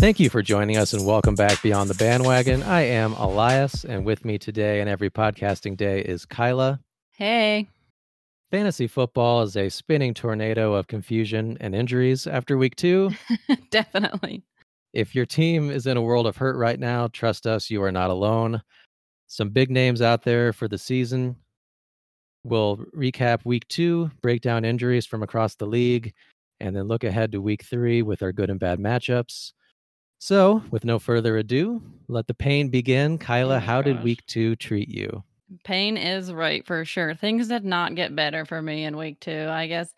Thank you for joining us and welcome back Beyond the Bandwagon. I am Allyus, and with me today and every podcasting day is Kyla. Hey. Fantasy football is a spinning tornado of confusion and injuries after week two. Definitely. If your team is in a world of hurt right now, trust us, you are not alone. Some big names out there for the season. We'll recap week two, break down injuries from across the league, and then look ahead to week three with our good and bad matchups. So, with no further ado, let the pain begin. Kyla, Oh how did week two treat you? Pain is right for sure. Things did not get better for me in week two. I guess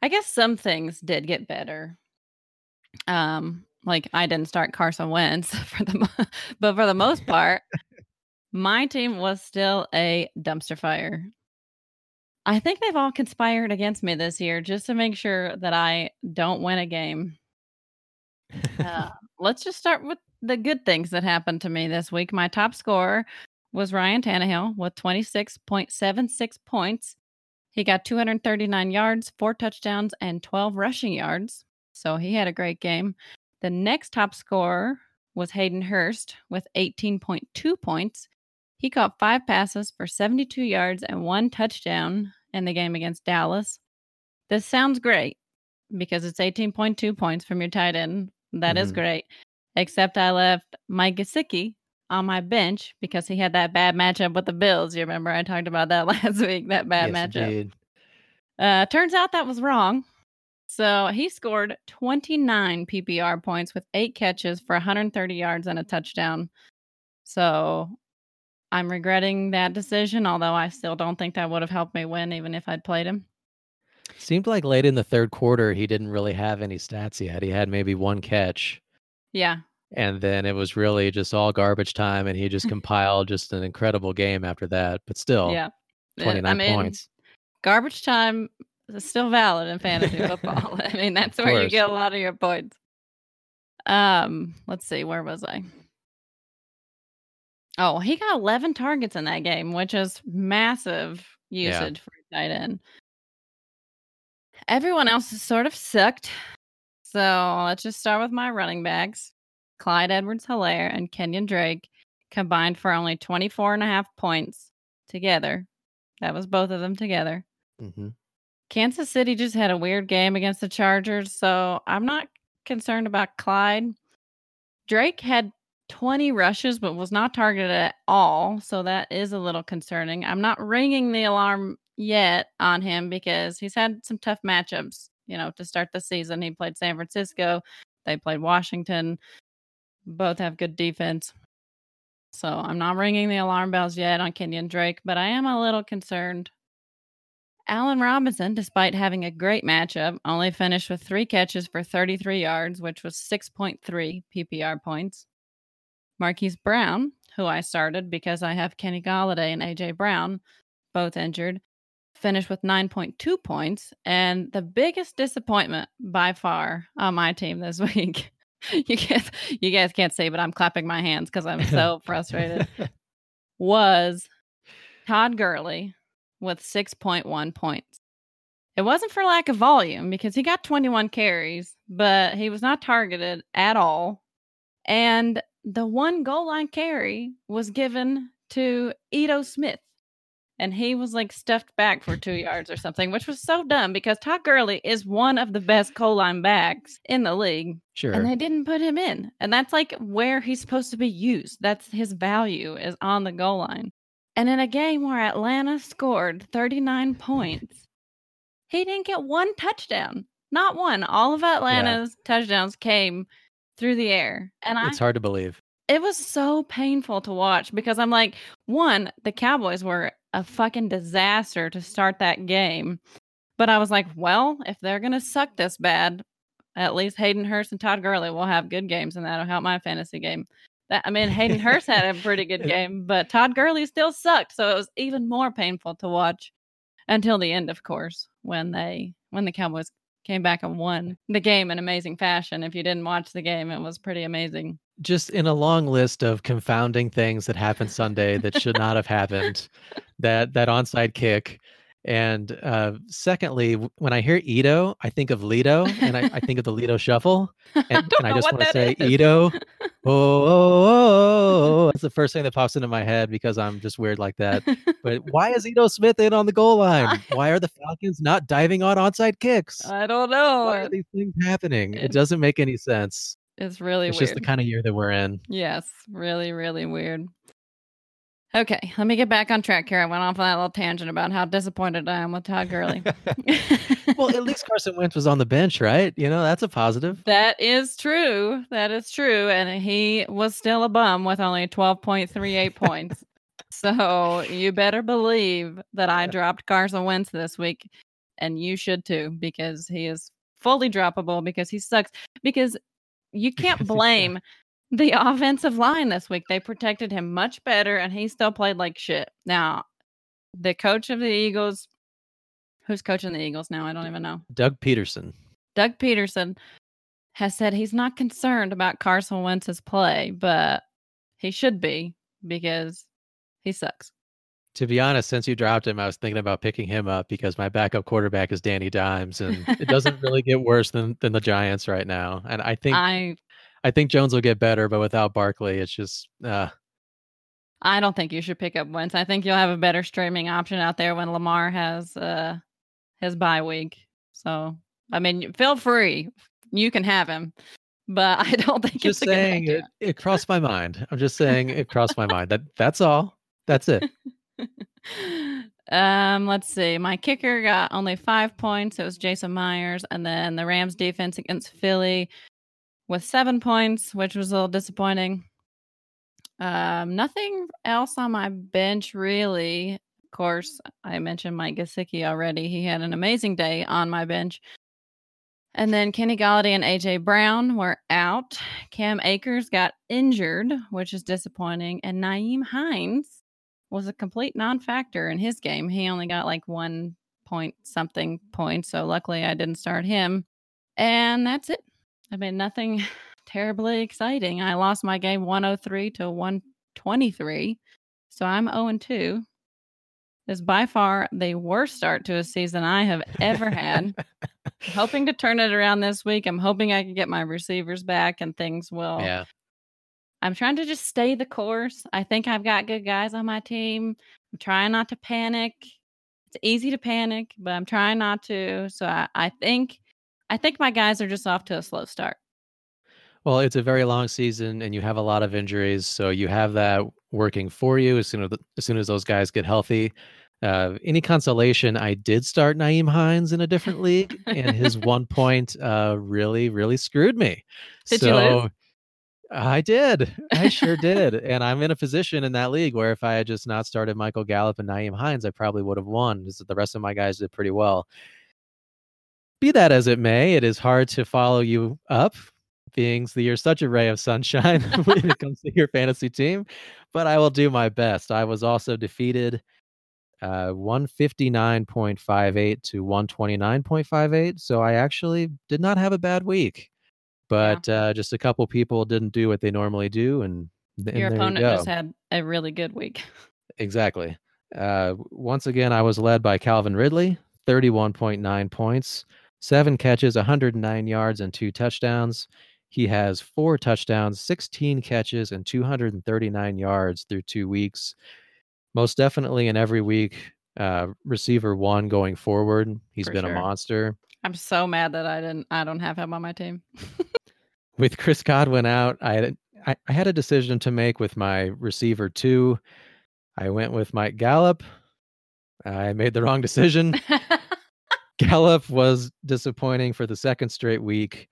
I guess some things did get better. Um, like I didn't start Carson Wentz for the but for the most part, my team was still a dumpster fire. I think they've all conspired against me this year just to make sure that I don't win a game. Uh, let's just start with the good things that happened to me this week. My top scorer was Ryan Tannehill with 26.76 points. He got 239 yards, four touchdowns, and 12 rushing yards. So he had a great game. The next top scorer was Hayden Hurst with 18.2 points. He caught five passes for 72 yards and one touchdown in the game against Dallas. This sounds great because it's 18.2 points from your tight end. That is Mhm. great. Except I left Mike Gesicki on my bench because he had that bad matchup with the Bills. You remember I talked about that last week, that bad yes, matchup. Uh, turns out that was wrong. So he scored 29 PPR points with eight catches for 130 yards and a touchdown. So I'm regretting that decision, although I still don't think that would have helped me win, even if I'd played him. Seemed like late in the third quarter, he didn't really have any stats yet. He had maybe one catch, Yeah. and then it was really just all garbage time, and he just compiled just an incredible game after that. But still, Yeah. Uh, 29 I mean, points. garbage time is still valid in fantasy football. I mean, that's where you get a lot of your points. Um, let's see, where was I? Oh, he got 11 targets in that game, which is massive Yeah. usage for a tight end. Everyone else has sort of sucked. So let's just start with my running backs. Clyde Edwards Helaire and Kenyon Drake combined for only 24 and a half points together. That was both of them together. hmm Kansas City just had a weird game against the Chargers, so I'm not concerned about Clyde. Drake had 20 rushes but was not targeted at all, so that is a little concerning. I'm not ringing the alarm yet on him because he's had some tough matchups, you know, to start the season. He played San Francisco, they played Washington. Both have good defense. So I'm not ringing the alarm bells yet on Kenyon Drake, but I am a little concerned. Allen Robinson, despite having a great matchup, only finished with three catches for 33 yards, which was 6.3 PPR points. Marquise Brown, who I started because I have Kenny Golladay and AJ Brown, both injured, finished with 9.2 points. And the biggest disappointment by far on my team this week, you guys, you guys can't see, but I'm clapping my hands because I'm so frustrated, was Todd Gurley with 6.1 points. It wasn't for lack of volume because he got 21 carries, but he was not targeted at all. And the one goal line carry was given to Ito Smith. And he was like stuffed back for two yards or something, which was so dumb because Todd Gurley is one of the best goal line backs in the league. Sure. And they didn't put him in. And that's like where he's supposed to be used. That's his value is on the goal line. And in a game where Atlanta scored 39 points, he didn't get one touchdown. Not one. All of Atlanta's touchdowns came through the air. And I it's hard to believe. it was so painful to watch because I'm like, one, the Cowboys were a fucking disaster to start that game. But I was like, well, if they're going to suck this bad, at least Hayden Hurst and Todd Gurley will have good games and that'll help my fantasy game. That I mean, Hayden Hurst had a pretty good game, but Todd Gurley still sucked. So it was even more painful to watch until the end, of course, when they when the Cowboys came back and won the game in amazing fashion. If you didn't watch the game, it was pretty amazing. Just in a long list of confounding things that happened Sunday that should not have happened. That that onside kick And uh, secondly, when I hear Ito, I think of Lido, and I, I think of the Lido Shuffle, and, I and I just want to say is. Ito. Oh, oh, oh, that's the first thing that pops into my head because I'm just weird like that. But why is Ito Smith in on the goal line? Why are the Falcons not diving on onside kicks? I don't know. Why are these things happening? It doesn't make any sense. It's really weird. It's weird. just the kind of year that we're in. Yes, really, really weird. Okay, let me get back on track here. I went off on that little tangent about how disappointed I am with Todd Gurley. well, at least Carson Wentz was on the bench, right? You know, that's a positive. that is true. That is true. And he was still a bum with only 12.38 points. So you better believe that I dropped Carson Wentz this week. And you should too, because he is fully droppable because he sucks. Because you can't blame the offensive line this week. They protected him much better and he still played like shit. Now, the coach of the Eagles, who's coaching the Eagles now? I don't even know. Doug Pederson. Doug Pederson has said he's not concerned about Carson Wentz's play, but he should be because he sucks. To be honest, since you dropped him, I was thinking about picking him up because my backup quarterback is Danny Dimes, and it doesn't really get worse than than the Giants right now. And I think I, I think Jones will get better, but without Barkley, it's just uh, I don't think you should pick up Wentz. I think you'll have a better streaming option out there when Lamar has uh his bye week. So I mean, feel free, you can have him, but I don't think just it's a good saying it, it crossed my mind. I'm just saying it crossed my mind. That that's all. That's it. um, let's see. My kicker got only five points. It was Jason Myers, and then the Rams defense against Philly with seven points, which was a little disappointing. Um, nothing else on my bench really. Of course, I mentioned Mike Gesicki already. He had an amazing day on my bench. And then Kenny Golladay and AJ Brown were out. Cam Akers got injured, which is disappointing. And Nyheim Hines was a complete non-factor in his game. He only got like one point something points, so luckily I didn't start him. And that's it. I mean, nothing terribly exciting. I lost my game 103 to 123, so I'm 0 2. Is by far the worst start to a season I have ever had. hoping to turn it around this week. I'm hoping I can get my receivers back and things will Yeah. I'm trying to just stay the course. I think I've got good guys on my team. I'm trying not to panic. It's easy to panic, but I'm trying not to. So I, I think I think my guys are just off to a slow start. Well, it's a very long season, and you have a lot of injuries, so you have that working for you as soon as as soon as those guys get healthy. Uh, any consolation, I did start Nyheim Hines in a different league, and his one point uh, really, really screwed me. Did so? I did. I sure did. And I'm in a position in that league where if I had just not started Michael Gallup and Nyheim Hines, I probably would have won. The rest of my guys did pretty well. Be that as it may, it is hard to follow you up, being that you're such a ray of sunshine when it comes to your fantasy team. But I will do my best. I was also defeated uh 159.58 to 129.58 so i actually did not have a bad week but uh just a couple people didn't do what they normally do and, th- Your opponent you just had a really good week. exactly uh once again i was led by calvin ridley 31.9 points seven catches 109 yards and two touchdowns. He has four touchdowns 16 catches and 239 yards through two weeks. Most definitely in every week uh receiver one going forward he's For been sure. a monster. I'm so mad that I didn't I don't have him on my team. with chris godwin out i had I, I had a decision to make with my receiver two. I went with mike gallup. I made the wrong decision gallup was disappointing for the second straight week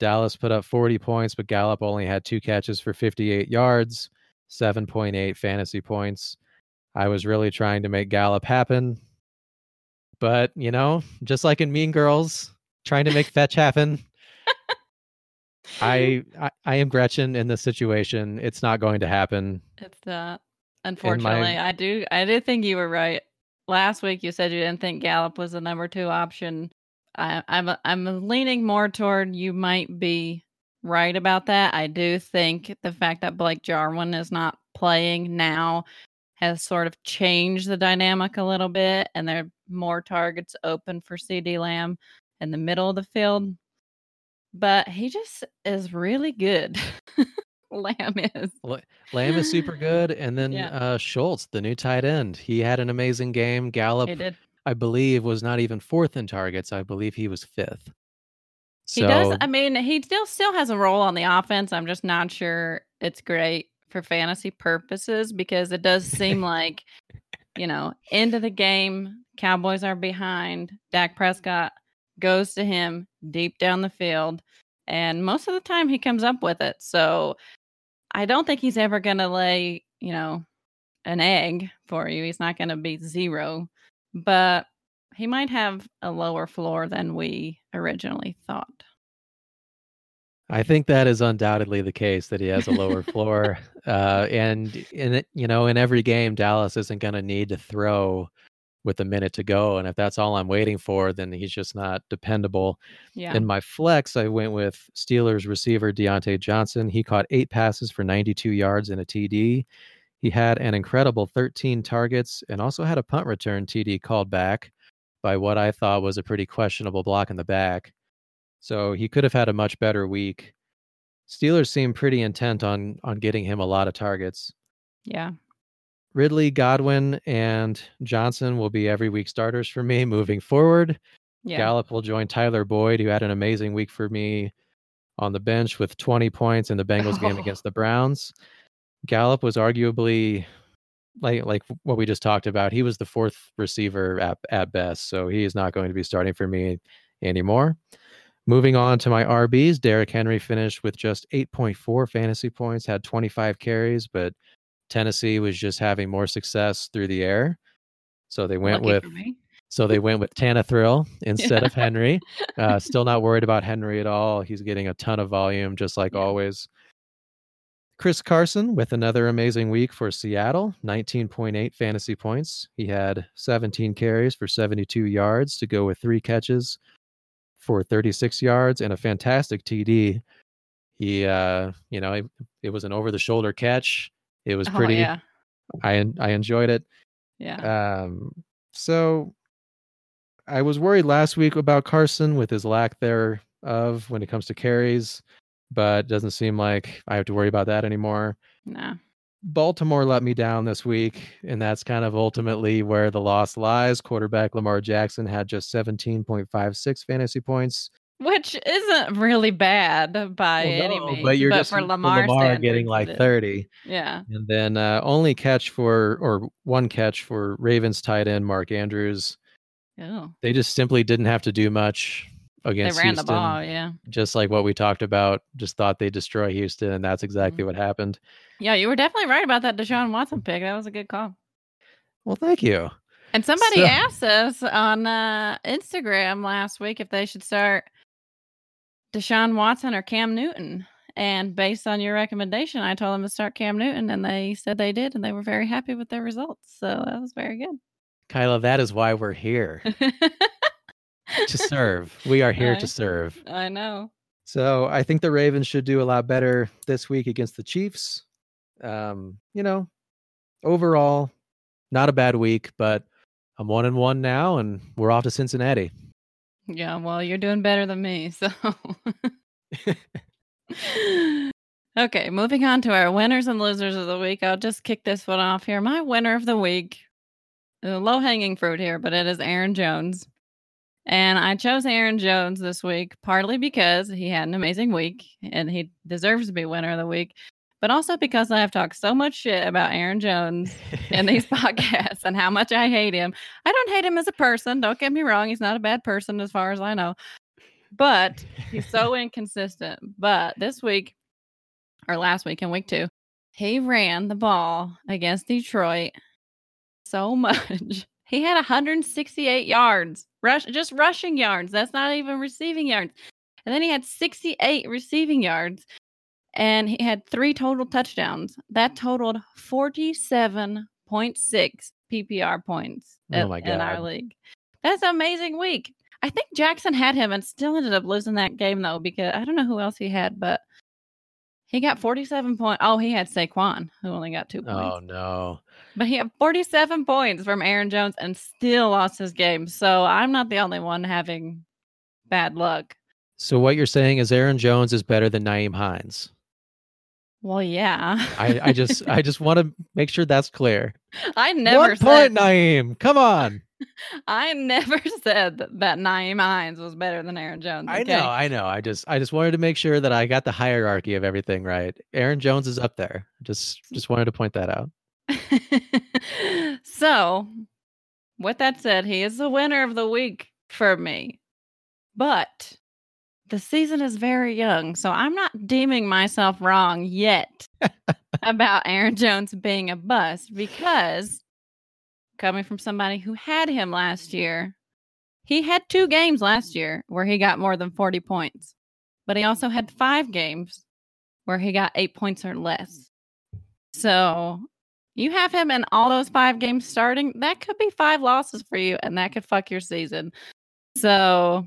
dallas put up 40 points but gallup only had two catches for 58 yards 7.8 fantasy points I was really trying to make Gallup happen. But, you know, just like in Mean Girls, trying to make fetch happen. I, I I am Gretchen in this situation. It's not going to happen. It's not. Unfortunately, I do. I do think you were right. Last week, you said you didn't think Gallup was the number two option. I, I'm I'm leaning more toward you might be right about that. I do think the fact that Blake Jarwin is not playing now has sort of changed the dynamic a little bit, and there are more targets open for CeeDee Lamb in the middle of the field. But he just is really good. Lamb is. Lamb is super good. And then Yeah. uh, Schultz, the new tight end, he had an amazing game. Gallup. I believe, was not even fourth in targets. I believe he was fifth. He does. I mean, he still still has a role on the offense. I'm just not sure it's great for fantasy purposes because it does seem like, you know, end of the game, Cowboys are behind. Dak Prescott goes to him deep down the field, and most of the time he comes up with it. So I don't think he's ever going to lay, you know, an egg for you. He's not going to be zero, but he might have a lower floor than we originally thought. I think that is undoubtedly the case that he has a lower floor. Uh, and in you know, in every game, Dallas isn't going to need to throw with a minute to go. And if that's all I'm waiting for, then he's just not dependable. Yeah. In my flex, I went with Steelers receiver Diontae Johnson. He caught eight passes for 92 yards and a TD. He had an incredible 13 targets and also had a punt return TD called back by what I thought was a pretty questionable block in the back. So he could have had a much better week. Steelers seem pretty intent on on getting him a lot of targets. yeah. Ridley, Godwin, and Johnson will be every week starters for me moving forward. Yeah. Gallup will join Tyler Boyd, who had an amazing week for me on the bench with 20 points in the Bengals game Oh. against the Browns. Gallup was arguably like like what we just talked about. He was the fourth receiver at, at best, so he is not going to be starting for me anymore. Moving on to my RBs, Derrick Henry finished with just 8.4 fantasy points, had 25 carries, but Tennessee was just having more success through the air. So they went Lucky with so they went with Tana Thrill instead Yeah. of Henry. Uh, still not worried about Henry at all. He's getting a ton of volume, just like Yeah. always. Chris Carson with another amazing week for Seattle, 19.8 fantasy points. He had 17 carries for 72 yards to go with three catches for 36 yards and a fantastic TD. He, uh, you know, it, it was an over the shoulder catch. It was Oh, pretty. yeah. I I enjoyed it. Yeah. Um, so I was worried last week about Carson with his lack there of when it comes to carries, but it doesn't seem like I have to worry about that anymore. no. Baltimore let me down this week, and that's kind of ultimately where the loss lies. Quarterback Lamar Jackson had just 17.56 fantasy points. Which isn't really bad by Well, any no, means. but you're just for Lamar, Lamar getting like 30. Yeah. And then uh, only catch for, or one catch for Ravens tight end Mark Andrews. Oh. They just simply didn't have to do much against. They ran Houston. the ball, yeah. Just like what we talked about, just thought they'd destroy Houston, and that's exactly Mhm. what happened. Yeah, you were definitely right about that Deshaun Watson pick. That was a good call. Well, thank you. And somebody So- asked us on uh, Instagram last week if they should start Deshaun Watson or Cam Newton. And based on your recommendation, I told them to start Cam Newton, and they said they did, and they were very happy with their results. So that was very good. Kyla, that is why we're here to serve. We are here Right. to serve. I know. So I think the Ravens should do a lot better this week against the Chiefs. Um, you know, overall, not a bad week, but I'm one and one now, and we're off to Cincinnati. Yeah, well, you're doing better than me. So, okay, moving on to our winners and losers of the week. I'll just kick this one off here. My winner of the week, uh, low hanging fruit here, but it is Aaron Jones. And I chose Aaron Jones this week partly because he had an amazing week and he deserves to be winner of the week, but also because I have talked so much shit about Aaron Jones in these podcasts and how much I hate him. I don't hate him as a person. Don't get me wrong. He's not a bad person as far as I know. But he's so inconsistent. But this week, or last week in week two, he ran the ball against Detroit so much. He had 168 yards, rush just rushing yards. That's not even receiving yards. And then he had 68 receiving yards and he had three total touchdowns. That totaled 47.6 PPR points Oh in- our league. That's an amazing week. I think Jackson had him and still ended up losing that game though because I don't know who else he had, but He got 47 points. Oh, he had Saquon, who only got two points. Oh no. But he had 47 points from Aaron Jones and still lost his game. So I'm not the only one having bad luck. So what you're saying is Aaron Jones is better than Nyheim Hines. Well, yeah. I, I just I just want to make sure that's clear. I never One said point, Nyheim. Come on. I never said that, that Nyheim Hines was better than Aaron Jones. I know, I know. I just I just wanted to make sure that I got the hierarchy of everything right. Aaron Jones is up there. Just just wanted to point that out. so, with that said, he is the winner of the week for me. But the season is very young, so I'm not deeming myself wrong yet about Aaron Jones being a bust because coming from somebody who had him last year, he had two games last year where he got more than 40 points, but he also had five games where he got eight points or less. So you have him in all those five games starting, that could be five losses for you, and that could fuck your season. So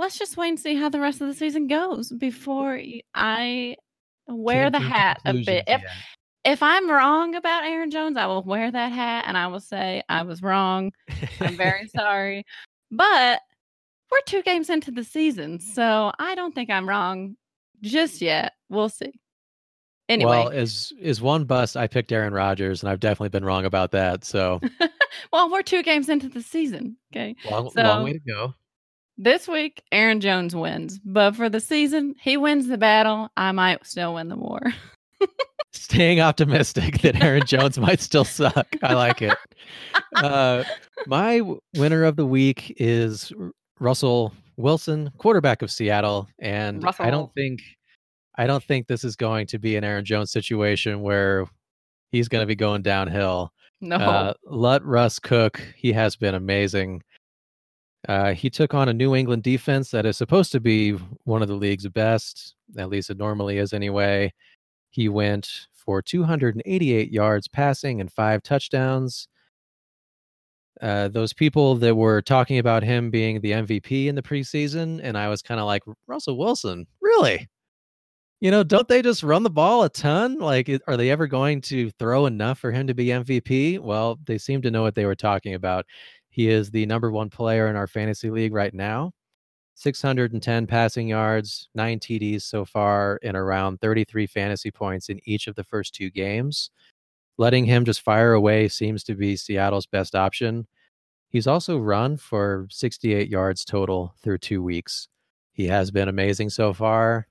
let's just wait and see how the rest of the season goes before I wear Can't the hat a bit. If, if I'm wrong about Aaron Jones, I will wear that hat and I will say I was wrong. I'm very sorry. But we're two games into the season, so I don't think I'm wrong just yet. We'll see. Anyway, Well, as is one bust, I picked Aaron Rodgers, and I've definitely been wrong about that. So well, we're two games into the season. Okay. long, So- long way to go. This week, Aaron Jones wins, but for the season, he wins the battle. I might still win the war. Staying optimistic that Aaron Jones might still suck. I like it. Uh, my winner of the week is Russell Wilson, quarterback of Seattle, and I don't think I don't think this is going to be an Aaron Jones situation where he's going to be going downhill. No. Uh, let Russ cook. He has been amazing. Uh, he took on a New England defense that is supposed to be one of the league's best, at least it normally is anyway. He went for 288 yards passing and five touchdowns. Uh, those people that were talking about him being the MVP in the preseason, and I was kind of like, Russell Wilson, really? You know, don't they just run the ball a ton? Like, are they ever going to throw enough for him to be MVP? Well, they seem to know what they were talking about. He is the number one player in our fantasy league right now. 610 passing yards, nine TDs so far, and around 33 fantasy points in each of the first two games. Letting him just fire away seems to be Seattle's best option. He's also run for 68 yards total through two weeks. He has been amazing so far.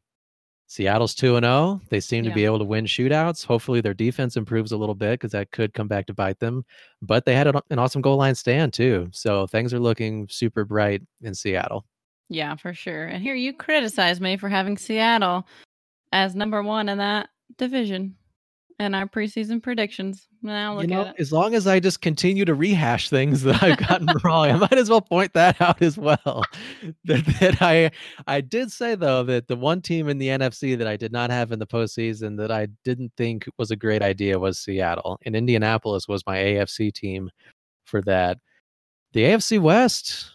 Seattle's 2 and 0. They seem to be able to win shootouts. Hopefully their defense improves a little bit because that could come back to bite them. But they had an an awesome goal line stand too. So things are looking super bright in Seattle. Yeah, for sure. And here you criticize me for having Seattle as number one in that division in our preseason predictions. Now look you know, at it. as long as I just continue to rehash things that I've gotten wrong, I might as well point that out as well. that, that I I did say though that the one team in the NFC that I did not have in the postseason that I didn't think was a great idea was Seattle, and Indianapolis was my AFC team for that. The AFC West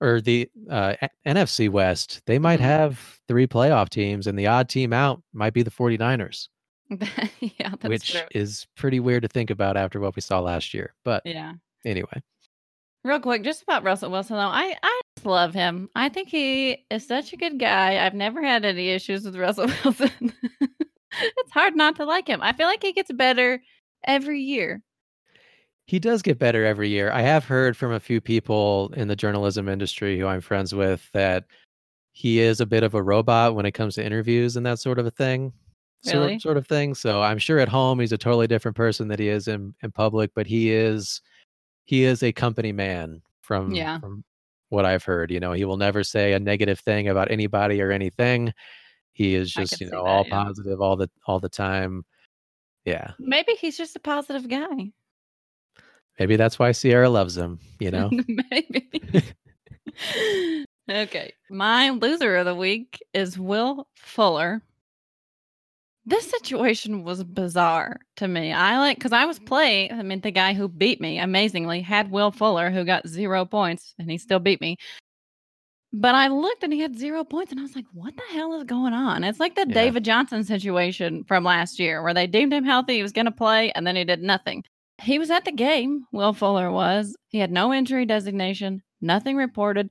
or the uh, NFC West, they might Mhm. have three playoff teams, and the odd team out might be the 49ers, yeah, that's which true. is pretty weird to think about after what we saw last year. But Yeah. anyway, Real quick, just about Russell Wilson though, I I just love him. I think he is such a good guy. I've never had any issues with Russell Wilson. it's hard not to like him. I feel like he gets better every year. he does get better every year. I have heard from a few people in the journalism industry who I'm friends with that he is a bit of a robot when it comes to interviews and that sort of a thing. Sort, Really? sort of thing. So I'm sure at home he's a totally different person that he is in, in public, but he is he is a company man from Yeah. from what I've heard. You know, he will never say a negative thing about anybody or anything. He is just, you know, that, all yeah. positive all the all the time. Yeah. Maybe he's just a positive guy. Maybe that's why Ciara loves him, you know. Maybe. okay. My loser of the week is Will Fuller. This situation was bizarre to me. I like because I was mm-hmm. playing. I mean, the guy who beat me amazingly had Will Fuller, who got zero points, and he still beat me. But I looked and he had zero points, and I was like, what the hell is going on? It's like the Yeah. David Johnson situation from last year where they deemed him healthy, he was going to play, and then he did nothing. He was at the game, Will Fuller was. He had no injury designation, nothing reported.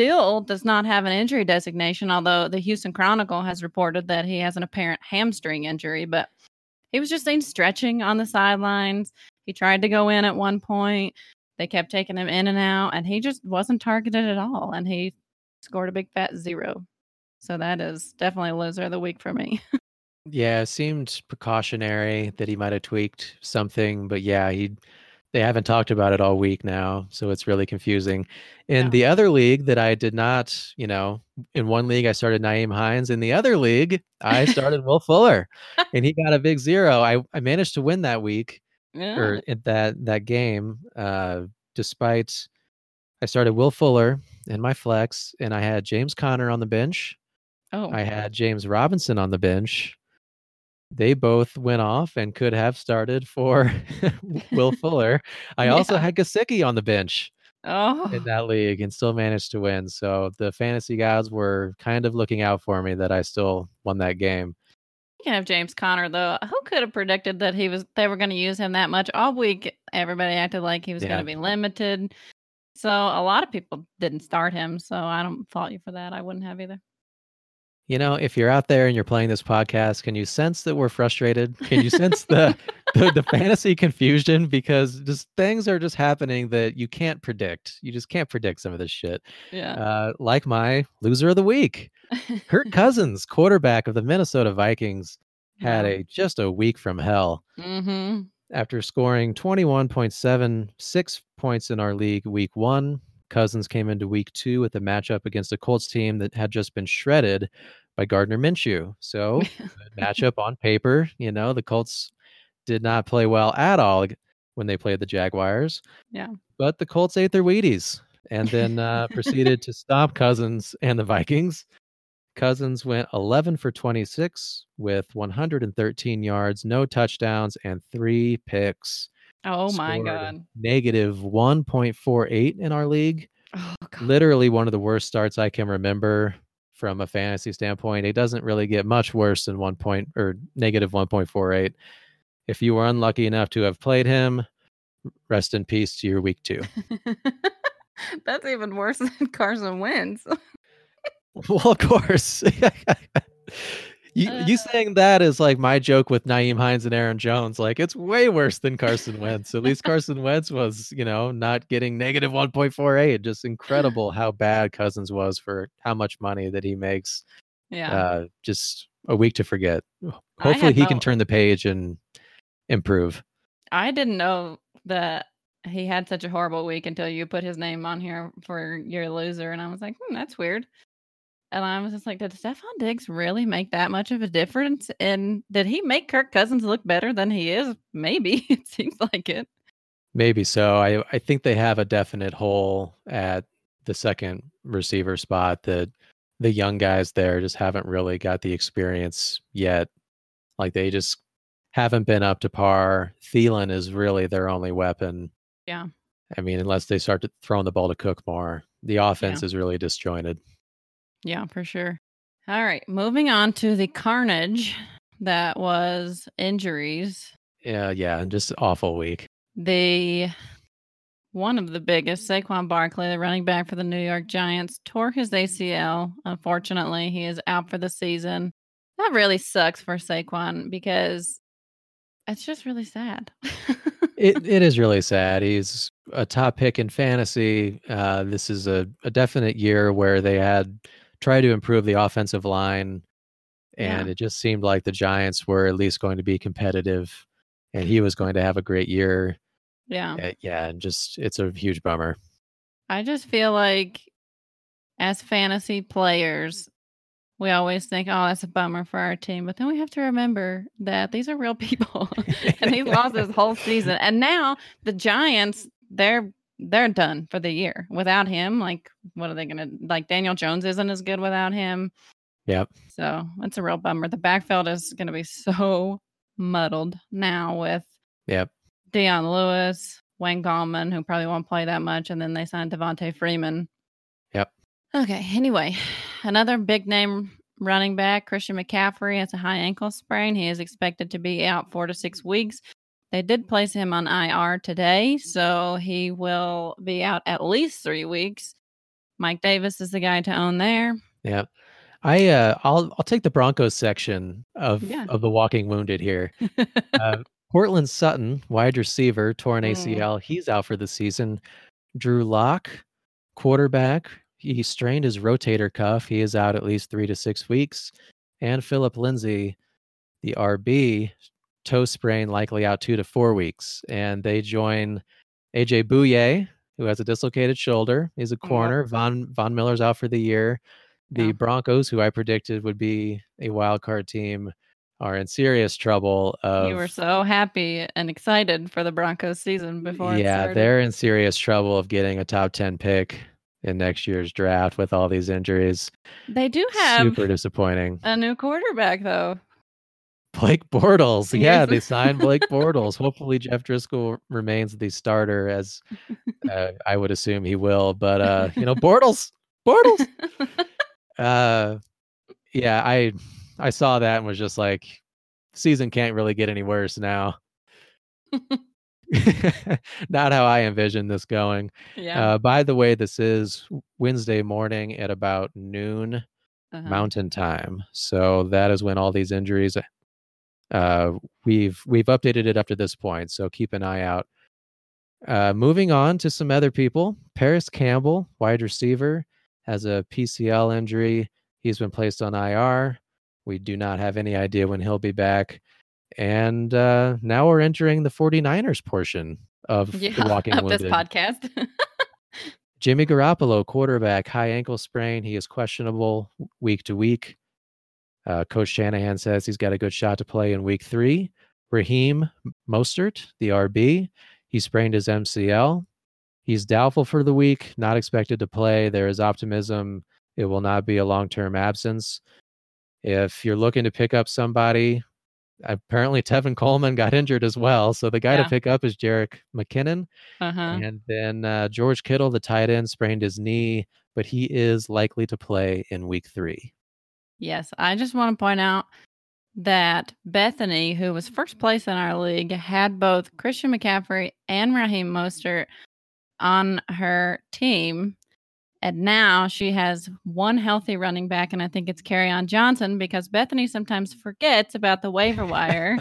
Still does not have an injury designation, although the Houston Chronicle has reported that he has an apparent hamstring injury. But he was just seen stretching on the sidelines. He tried to go in at one point. They kept taking him in and out, and he just wasn't targeted at all. And he scored a big fat zero. So that is definitely a loser of the week for me. Yeah, it seemed precautionary that he might have tweaked something, but yeah, he they haven't talked about it all week now, so it's really confusing. In Yeah. the other league that I did not, you know, in one league I started Nyheim Hines. In the other league, I started Will Fuller, and he got a big zero. I I managed to win that week yeah. or that that game, uh, despite I started Will Fuller in my flex, and I had James Conner on the bench. Oh, I had James Robinson on the bench. They both went off and could have started for Will Fuller. I also had Gesicki on the bench oh. in that league and still managed to win. So the fantasy gods were kind of looking out for me that I still won that game. Speaking of James Conner, though, who could have predicted that he was they were going to use him that much all week? Everybody acted like he was Yeah. going to be limited. So a lot of people didn't start him. So I don't fault you for that. I wouldn't have either. You know, if you're out there and you're playing this podcast, can you sense that we're frustrated? Can you sense the, the the fantasy confusion because just things are just happening that you can't predict. You just can't predict some of this shit. Yeah. Uh, like my loser of the week, Kirk Cousins, quarterback of the Minnesota Vikings, had a just a week from hell mm-hmm. after scoring 21.76 points in our league week one. Cousins came into week two with a matchup against a Colts team that had just been shredded by Gardner Minshew. So, good matchup on paper. You know, the Colts did not play well at all when they played the Jaguars. Yeah. But the Colts ate their Wheaties and then uh, proceeded to stop Cousins and the Vikings. Cousins went 11 for 26 with 113 yards, no touchdowns, and three picks. Oh my god. Negative 1.48 in our league. Oh god. Literally one of the worst starts I can remember from a fantasy standpoint. It doesn't really get much worse than one point or negative 1.48. If you were unlucky enough to have played him, rest in peace to your week two. That's even worse than Carson Wentz. Well, of course. you you Uh. saying that is like my joke with Nyheim Hines and Aaron Jones. Like it's way worse than Carson Wentz. At least Carson Wentz was, you know, not getting negative 1.48. Just incredible how bad Cousins was for how much money that he makes. yeah. Uh just a week to forget. Hopefully he can turn the page and improve. I didn't know that he had such a horrible week until you put his name on here for your loser, and I was like, hmm, that's weird. And I was just like, did Stefon Diggs really make that much of a difference? And did he make Kirk Cousins look better than he is? Maybe it seems like it. Maybe so. I I think they have a definite hole at the second receiver spot that the young guys there just haven't really got the experience yet. Like they just haven't been up to par. Thielen is really their only weapon. Yeah. I mean, unless they start to throwing the ball to Cook more, the offense is really disjointed. Yeah, for sure. All right, moving on to the carnage that was injuries. Yeah, yeah, just awful week. The one of the biggest, Saquon Barkley, the running back for the New York Giants, tore his ACL. Unfortunately, he is out for the season. That really sucks for Saquon because it's just really sad. it it is really sad. He's a top pick in fantasy. Uh, this is a, a definite year where they had tried to improve the offensive line, and Yeah. it just seemed like the Giants were at least going to be competitive, and he was going to have a great year. yeah. Uh, yeah, and just it's a huge bummer. I just feel like as fantasy players, we always think, oh, that's a bummer for our team. But then we have to remember that these are real people. and he lost his whole season. And now the Giants, they're they're done for the year. Without him, like what are they gonna like Daniel Jones isn't as good without him. Yep. So that's a real bummer. The backfield is gonna be so muddled now with Yep. Dion Lewis, Wayne Gallman, who probably won't play that much, and then they signed Devonta Freeman. Yep. Okay. Anyway, another big name running back, Christian McCaffrey, has a high ankle sprain. He is expected to be out four to six weeks. They did place him on IR today, so he will be out at least three weeks. Mike Davis is the guy to own there. Yeah. I uh, I'll I'll take the Broncos section of Yeah. of the walking wounded here. Uh, Courtland Sutton, wide receiver, torn Mm. ACL. He's out for the season. Drew Lock, quarterback. He strained his rotator cuff. He is out at least three to six weeks. And Philip Lindsay, the RB, toe sprain, likely out two to four weeks. And they join AJ Bouye, who has a dislocated shoulder. He's a corner. Von Von Miller's out for the year. The Yeah. Broncos, who I predicted would be a wild card team, are in serious trouble. Of you were so happy and excited for the Broncos season before yeah, they're in serious trouble of getting a top ten pick in next year's draft with all these injuries. They do have Super disappointing. a new quarterback, though. Blake Bortles, yeah, they signed Blake Bortles. Hopefully, Jeff Driskel remains the starter, as uh, I would assume he will. But uh, you know, Bortles, Bortles. uh yeah i i saw that and was just like season can't really get any worse now not how i envisioned this going yeah. uh by the way this is wednesday morning at about noon uh-huh. mountain time so that is when all these injuries uh we've we've updated it up to this point so keep an eye out uh moving on to some other people parris campbell wide receiver has a pcl injury he's been placed on ir we do not have any idea when he'll be back and uh now we're entering the 49ers portion of yeah, the walking of this podcast. Jimmy Garoppolo, quarterback, high ankle sprain. He is questionable week to week. Uh, Coach Shanahan says he's got a good shot to play in week three. Raheem Mostert, the RB, he sprained his MCL. He's doubtful for the week, not expected to play. There is optimism it will not be a long term absence. If you're looking to pick up somebody, apparently Tevin Coleman got injured as well. So the guy Yeah. to pick up is Jerick McKinnon. uh-huh. And then uh, George Kittle, the tight end, sprained his knee, but he is likely to play in week three. Yes, I just want to point out that Bethany, who was first place in our league, had both Christian McCaffrey and Raheem Mostert on her team. And now she has one healthy running back, and I think it's on Johnson because Bethany sometimes forgets about the waiver wire.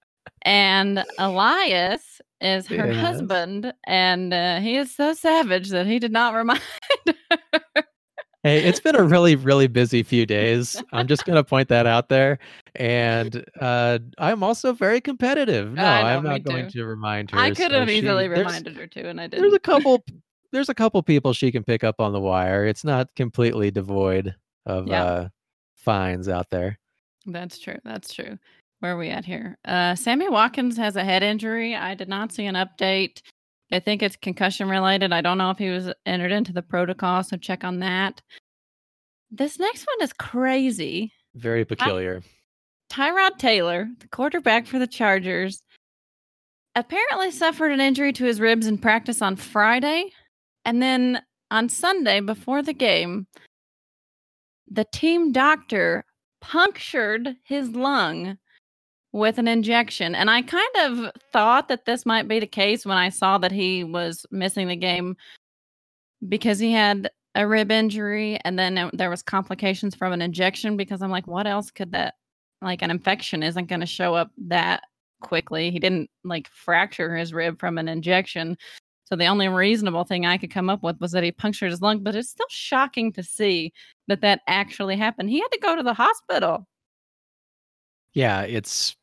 and Allyus is her Yes. husband, and uh, he is so savage that he did not remind her. Hey, it's been a really, really busy few days. I'm just going to point that out there. And uh, I'm also very competitive. No, I'm not going too. to remind her. I could so have she- easily there's- reminded her too, and I did. There's a couple. There's a couple people she can pick up on the wire. It's not completely devoid of Yeah. uh, fines out there. That's true. That's true. Where are we at here? Uh, Sammy Watkins has a head injury. I did not see an update. I think it's concussion related. I don't know if he was entered into the protocol, so check on that. This next one is crazy. Very peculiar. Tyrod Taylor, the quarterback for the Chargers, apparently suffered an injury to his ribs in practice on Friday. And then on Sunday, before the game, the team doctor punctured his lung with an injection. And I kind of thought that this might be the case when I saw that he was missing the game because he had a rib injury and then it- there was complications from an injection because I'm like what else could that like an infection isn't going to show up that quickly. He didn't like fracture his rib from an injection. So the only reasonable thing I could come up with was that he punctured his lung, but it's still shocking to see that that actually happened. He had to go to the hospital. Yeah, it's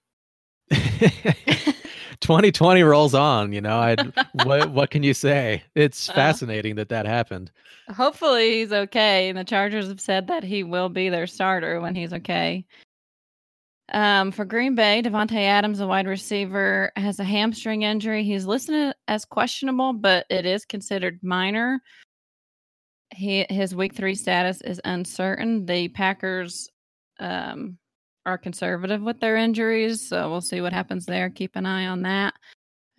2020 rolls on. You know, I what what can you say? It's Uh. fascinating that that happened. Hopefully he's okay. And the Chargers have said that he will be their starter when he's okay. Um, for Green Bay, Davante Adams, a wide receiver, has a hamstring injury. He's listed as questionable, but it is considered minor. He his week three status is uncertain. The Packers um, are conservative with their injuries, so we'll see what happens there. Keep an eye on that.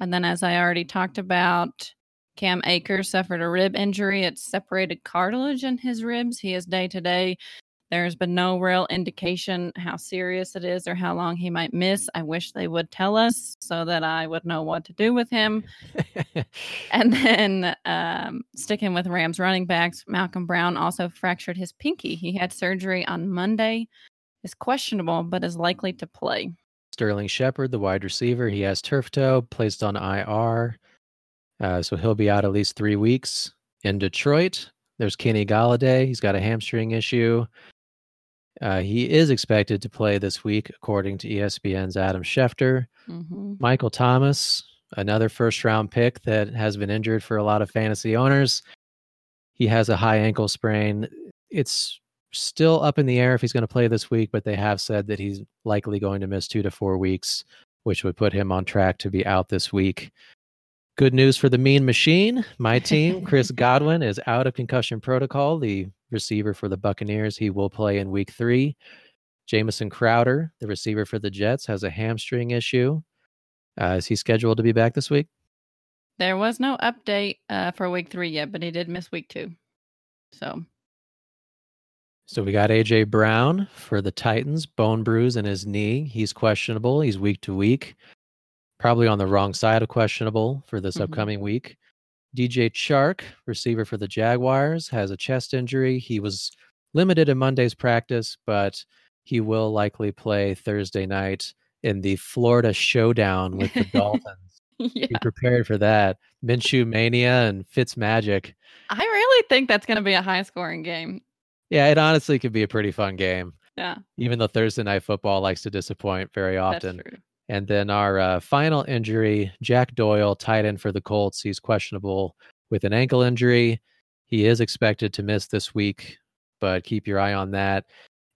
And then, as I already talked about, Cam Akers suffered a rib injury. It's separated cartilage in his ribs. He is day to day. There's been no real indication how serious it is or how long he might miss. I wish they would tell us so that I would know what to do with him. and then um, sticking with Rams running backs, Malcolm Brown also fractured his pinky. He had surgery on Monday. Is questionable, but is likely to play. Sterling Shepard, the wide receiver, he has turf toe, placed on IR. Uh, so he'll be out at least three weeks. In Detroit, there's Kenny Golladay. He's got a hamstring issue. Uh, he is expected to play this week, according to ESPN's Adam Schefter. Mm-hmm. Michael Thomas, another first round pick that has been injured for a lot of fantasy owners. He has a high ankle sprain. It's still up in the air if he's going to play this week, but they have said that he's likely going to miss two to four weeks, which would put him on track to be out this week. Good news for the mean machine. My team, Chris Godwin, is out of concussion protocol. The receiver for the Buccaneers, he will play in week three. Jamison Crowder, the receiver for the Jets, has a hamstring issue. Uh, is he scheduled to be back this week? There was no update uh, for week three yet, but he did miss week two. So so we got AJ Brown for the Titans, bone bruise in his knee. He's questionable. He's week to week. Probably on the wrong side of questionable for this mm-hmm. upcoming week. DJ Chark, receiver for the Jaguars, has a chest injury. He was limited in Monday's practice, but he will likely play Thursday night in the Florida showdown with the Dolphins. yeah. Be prepared for that. Minshew Mania and Fitz Magic. I really think that's going to be a high scoring game. Yeah, it honestly could be a pretty fun game. Yeah. Even though Thursday night football likes to disappoint very often. And then our uh, final injury, Jack Doyle, tight end for the Colts. He's questionable with an ankle injury. He is expected to miss this week, but keep your eye on that.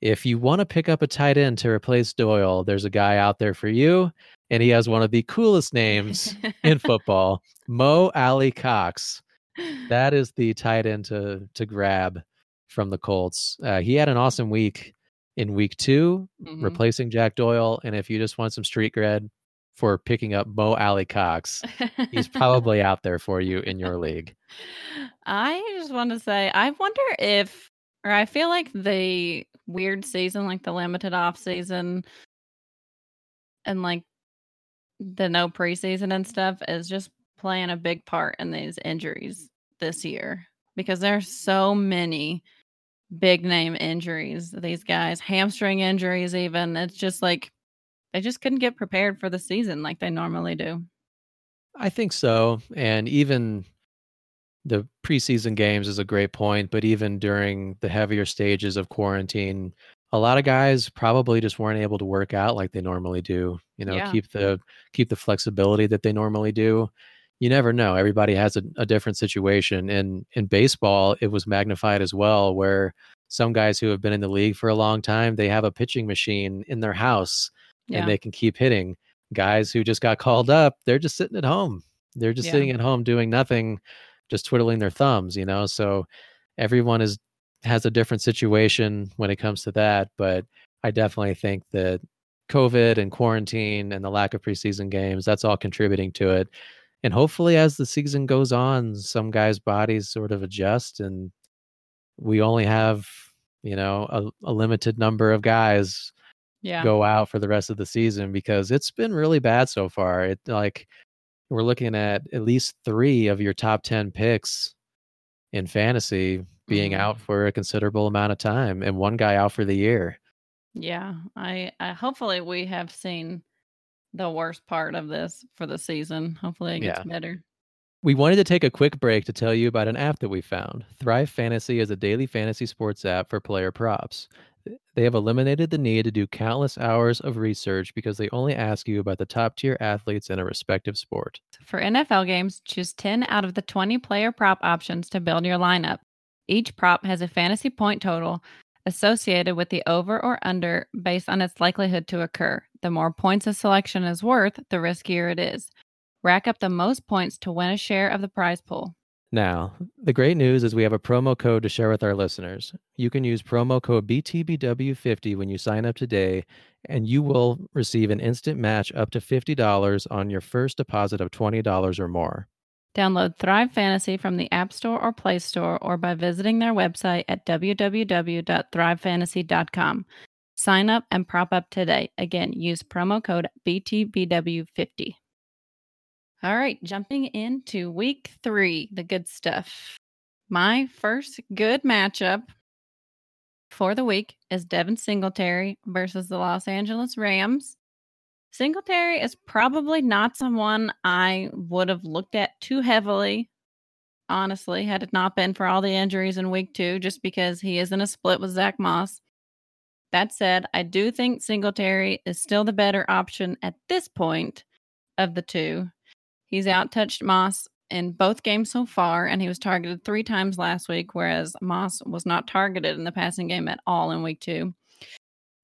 If you want to pick up a tight end to replace Doyle, there's a guy out there for you, and he has one of the coolest names in football, Mo Alie-Cox. That is the tight end to to grab from the Colts. Uh, he had an awesome week in week 2 mm-hmm. replacing Jack Doyle. And if you just want some street cred for picking up Mo Alie-Cox, he's probably out there for you in your league. I just want to say, I wonder if, or I feel like the weird season, like the limited off season, and like the no preseason and stuff, is just playing a big part in these injuries this year because there's so many big name injuries. These guys, hamstring injuries, even. It's just like they just couldn't get prepared for the season like they normally do. I think so. And even the preseason games is a great point, but even during the heavier stages of quarantine, a lot of guys probably just weren't able to work out like they normally do. You know, yeah. keep the keep the flexibility that they normally do you never know. Everybody has a, a different situation. And in baseball, it was magnified as well, where some guys who have been in the league for a long time, they have a pitching machine in their house yeah. and they can keep hitting. Guys who just got called up, they're just sitting at home. They're just yeah. sitting at home doing nothing, just twiddling their thumbs, you know? So everyone is has a different situation when it comes to that. But I definitely think that COVID and quarantine and the lack of preseason games, that's all contributing to it and hopefully as the season goes on some guys bodies sort of adjust and we only have you know a, a limited number of guys yeah. go out for the rest of the season because it's been really bad so far it like we're looking at at least three of your top 10 picks in fantasy being mm-hmm. out for a considerable amount of time and one guy out for the year yeah i, I hopefully we have seen the worst part of this for the season. Hopefully it gets yeah. better. We wanted to take a quick break to tell you about an app that we found. Thrive Fantasy is a daily fantasy sports app for player props. They have eliminated the need to do countless hours of research because they only ask you about the top tier athletes in a respective sport. For NFL games, choose 10 out of the 20 player prop options to build your lineup. Each prop has a fantasy point total associated with the over or under based on its likelihood to occur. The more points a selection is worth, the riskier it is. Rack up the most points to win a share of the prize pool. Now, the great news is we have a promo code to share with our listeners. You can use promo code BTBW50 when you sign up today, and you will receive an instant match up to $50 on your first deposit of $20 or more. Download Thrive Fantasy from the App Store or Play Store or by visiting their website at www.thrivefantasy.com. Sign up and prop up today. Again, use promo code BTBW50. All right, jumping into week three, the good stuff. My first good matchup for the week is Devin Singletary versus the Los Angeles Rams. Singletary is probably not someone I would have looked at too heavily, honestly, had it not been for all the injuries in week two, just because he is in a split with Zach Moss. That said, I do think Singletary is still the better option at this point of the two. He's outtouched Moss in both games so far, and he was targeted three times last week, whereas Moss was not targeted in the passing game at all in week two.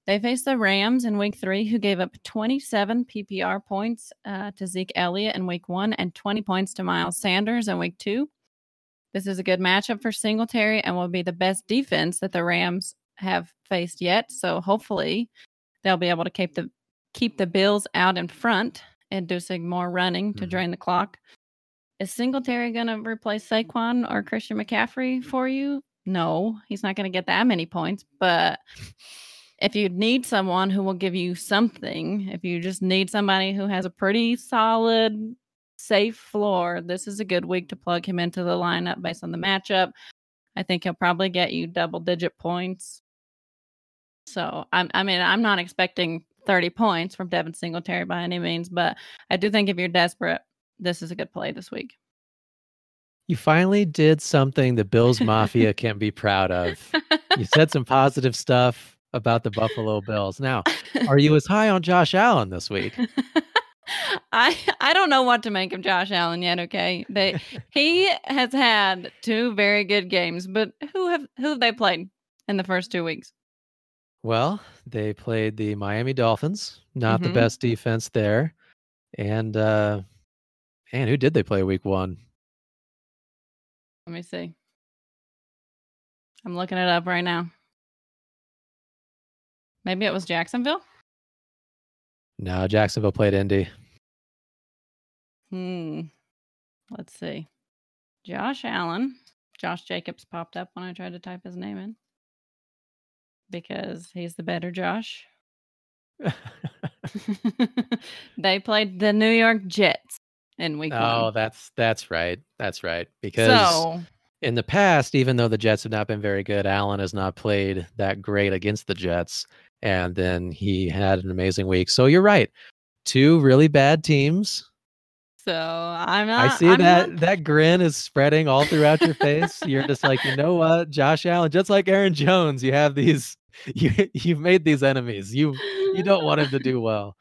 They faced the Rams in week three, who gave up 27 PPR points uh, to Zeke Elliott in week one and 20 points to Miles Sanders in week two. This is a good matchup for Singletary and will be the best defense that the Rams have faced yet. So hopefully they'll be able to keep the keep the Bills out in front, inducing more running to mm-hmm. drain the clock. Is Singletary going to replace Saquon or Christian McCaffrey for you? No, he's not going to get that many points, but if you need someone who will give you something, if you just need somebody who has a pretty solid, safe floor, this is a good week to plug him into the lineup based on the matchup. I think he'll probably get you double digit points. So I'm, I mean, I'm not expecting 30 points from Devin Singletary by any means, but I do think if you're desperate, this is a good play this week. You finally did something the Bills Mafia can be proud of. You said some positive stuff about the Buffalo Bills. Now, are you as high on Josh Allen this week? I I don't know what to make of Josh Allen yet. Okay, they he has had two very good games, but who have who have they played in the first two weeks? Well, they played the Miami Dolphins, not mm-hmm. the best defense there, and uh, and who did they play week one? Let me see. I'm looking it up right now. Maybe it was Jacksonville. No, Jacksonville played Indy. Hmm. Let's see. Josh Allen. Josh Jacobs popped up when I tried to type his name in because he's the better Josh. they played the New York Jets in week oh, one. that's that's right. That's right. Because so, in the past, even though the Jets have not been very good, Allen has not played that great against the Jets and then he had an amazing week. So you're right. Two really bad teams. So I'm not. I see I'm that not... that grin is spreading all throughout your face. You're just like, you know what, Josh Allen, just like Aaron Jones, you have these. You you've made these enemies. You you don't want him to do well.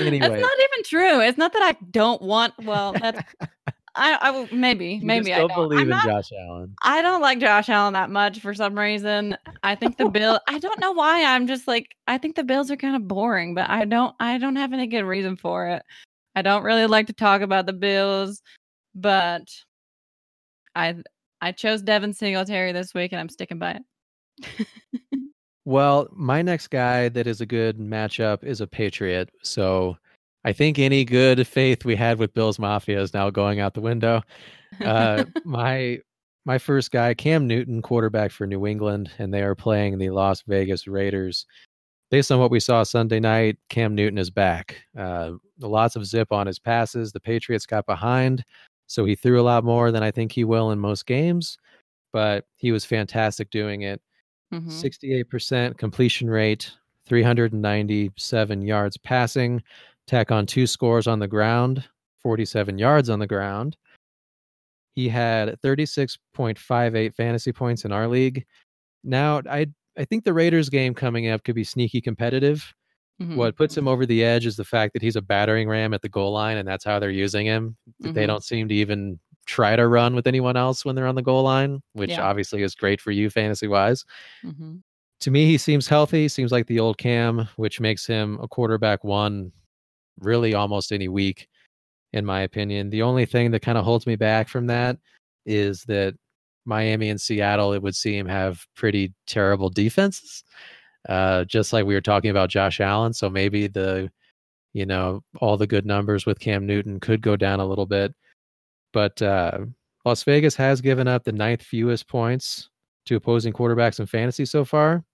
Anyway, that's not even true. It's not that I don't want. Well, that's I, I maybe, you maybe I don't believe I'm in not, Josh Allen. I don't like Josh Allen that much for some reason. I think the bill. I don't know why. I'm just like I think the Bills are kind of boring, but I don't. I don't have any good reason for it. I don't really like to talk about the Bills, but I I chose Devin Singletary this week, and I'm sticking by it. Well, my next guy that is a good matchup is a Patriot, so I think any good faith we had with Bills Mafia is now going out the window. Uh, my my first guy, Cam Newton, quarterback for New England, and they are playing the Las Vegas Raiders. Based on what we saw Sunday night, Cam Newton is back. Uh, lots of zip on his passes. The Patriots got behind, so he threw a lot more than I think he will in most games, but he was fantastic doing it. Mm-hmm. 68% completion rate, 397 yards passing, tack on two scores on the ground, 47 yards on the ground. He had 36.58 fantasy points in our league. Now, I I think the Raiders game coming up could be sneaky competitive. Mm-hmm. What puts him over the edge is the fact that he's a battering ram at the goal line, and that's how they're using him. Mm-hmm. They don't seem to even try to run with anyone else when they're on the goal line, which yeah. obviously is great for you fantasy wise. Mm-hmm. To me, he seems healthy, seems like the old Cam, which makes him a quarterback one really almost any week, in my opinion. The only thing that kind of holds me back from that is that Miami and Seattle, it would seem, have pretty terrible defenses. Uh, just like we were talking about Josh Allen. So maybe the, you know, all the good numbers with Cam Newton could go down a little bit. But uh, Las Vegas has given up the ninth fewest points to opposing quarterbacks in fantasy so far.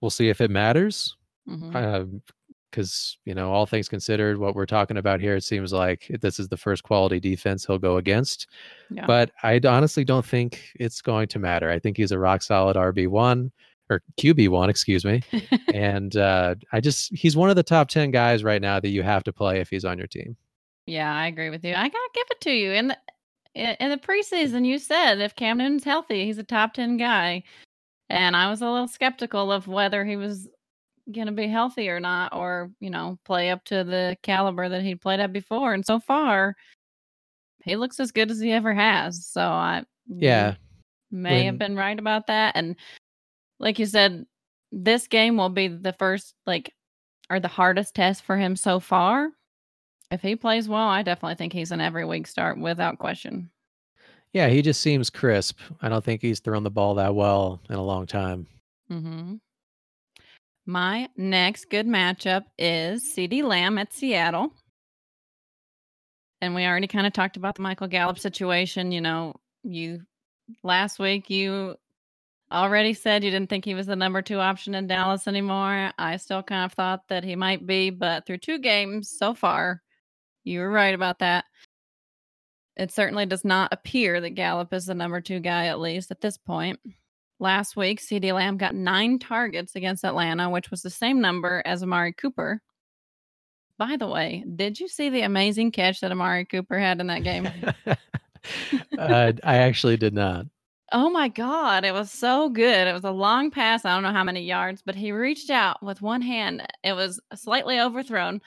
We'll see if it matters. Because, you know, all things considered, what we're talking about here, it seems like this is the first quality defense he'll go against. Yeah. But I honestly don't think it's going to matter. I think he's a rock solid RB1 or QB1, excuse me. and uh, I just, he's one of the top 10 guys right now that you have to play if he's on your team. Yeah, I agree with you. I gotta give it to you. In the in in the preseason, you said if Cam Newton's healthy, he's a top ten guy, and I was a little skeptical of whether he was gonna be healthy or not, or you know, play up to the caliber that he played at before. And so far, he looks as good as he ever has. So I Yeah. may have been right about that. And like you said, this game will be the first like or the hardest test for him so far. If he plays well, I definitely think he's an every week start without question. Yeah, he just seems crisp. I don't think he's thrown the ball that well in a long time. hmm My next good matchup is CeeDee Lamb at Seattle. And we already kind of talked about the Michael Gallup situation. You know, you last week you already said you didn't think he was the number two option in Dallas anymore. I still kind of thought that he might be, but through two games so far, you were right about that. It certainly does not appear that Gallup is the number two guy, at least at this point. Last week, CeeDee Lamb got nine targets against Atlanta, which was the same number as Amari Cooper. By the way, did you see the amazing catch that Amari Cooper had in that game? uh, I actually did not. Oh my God, it was so good. It was a long pass. I don't know how many yards, but he reached out with one hand. It was slightly overthrown.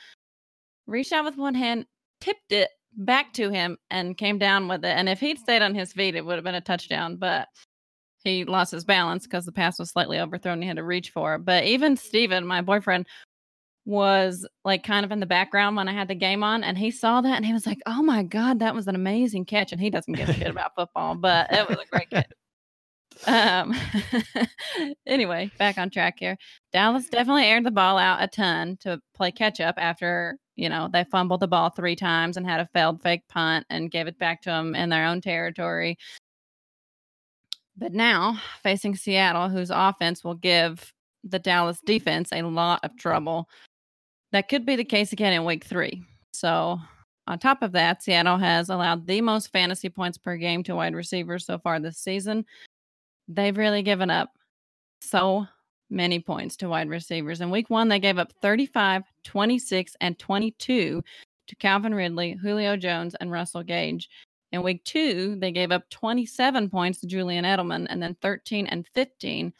Reached out with one hand, tipped it back to him, and came down with it. And if he'd stayed on his feet, it would have been a touchdown. But he lost his balance because the pass was slightly overthrown. And He had to reach for it. But even Steven, my boyfriend, was like kind of in the background when I had the game on, and he saw that and he was like, "Oh my god, that was an amazing catch!" And he doesn't give a shit about football, but it was a great catch. Um. anyway, back on track here. Dallas definitely aired the ball out a ton to play catch up after you know they fumbled the ball three times and had a failed fake punt and gave it back to them in their own territory. But now facing Seattle, whose offense will give the Dallas defense a lot of trouble. That could be the case again in week three. So, on top of that, Seattle has allowed the most fantasy points per game to wide receivers so far this season. They've really given up so many points to wide receivers. In week one, they gave up 35, 26, and 22 to Calvin Ridley, Julio Jones, and Russell Gage. In week two, they gave up 27 points to Julian Edelman and then 13 and 15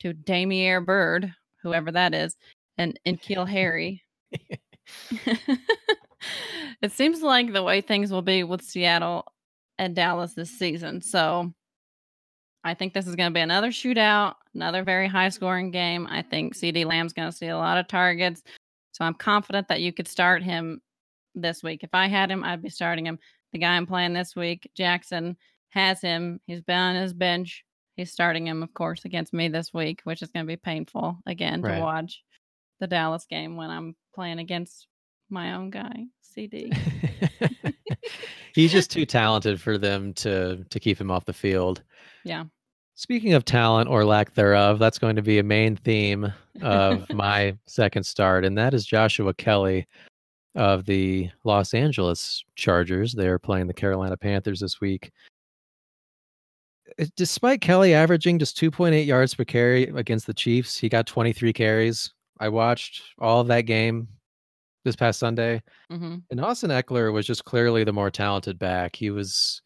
to Damiere Byrd, whoever that is, and N'Keal Harry. it seems like the way things will be with Seattle and Dallas this season. So I think this is going to be another shootout, another very high scoring game. I think CeeDee Lamb's going to see a lot of targets. So I'm confident that you could start him this week. If I had him, I'd be starting him. The guy I'm playing this week, Jackson, has him. He's been on his bench. He's starting him, of course, against me this week, which is going to be painful again Right. to watch the Dallas game when I'm playing against my own guy, CeeDee. He's just too talented for them to to keep him off the field. Yeah. Speaking of talent or lack thereof, that's going to be a main theme of my second start, and that is Joshua Kelley of the Los Angeles Chargers. They're playing the Carolina Panthers this week. Uh, Despite Kelley averaging just 2.8 yards per carry against the Chiefs, he got 23 carries. I watched all of that game this past Sunday. hmm And Austin Ekeler was just clearly the more talented back. He was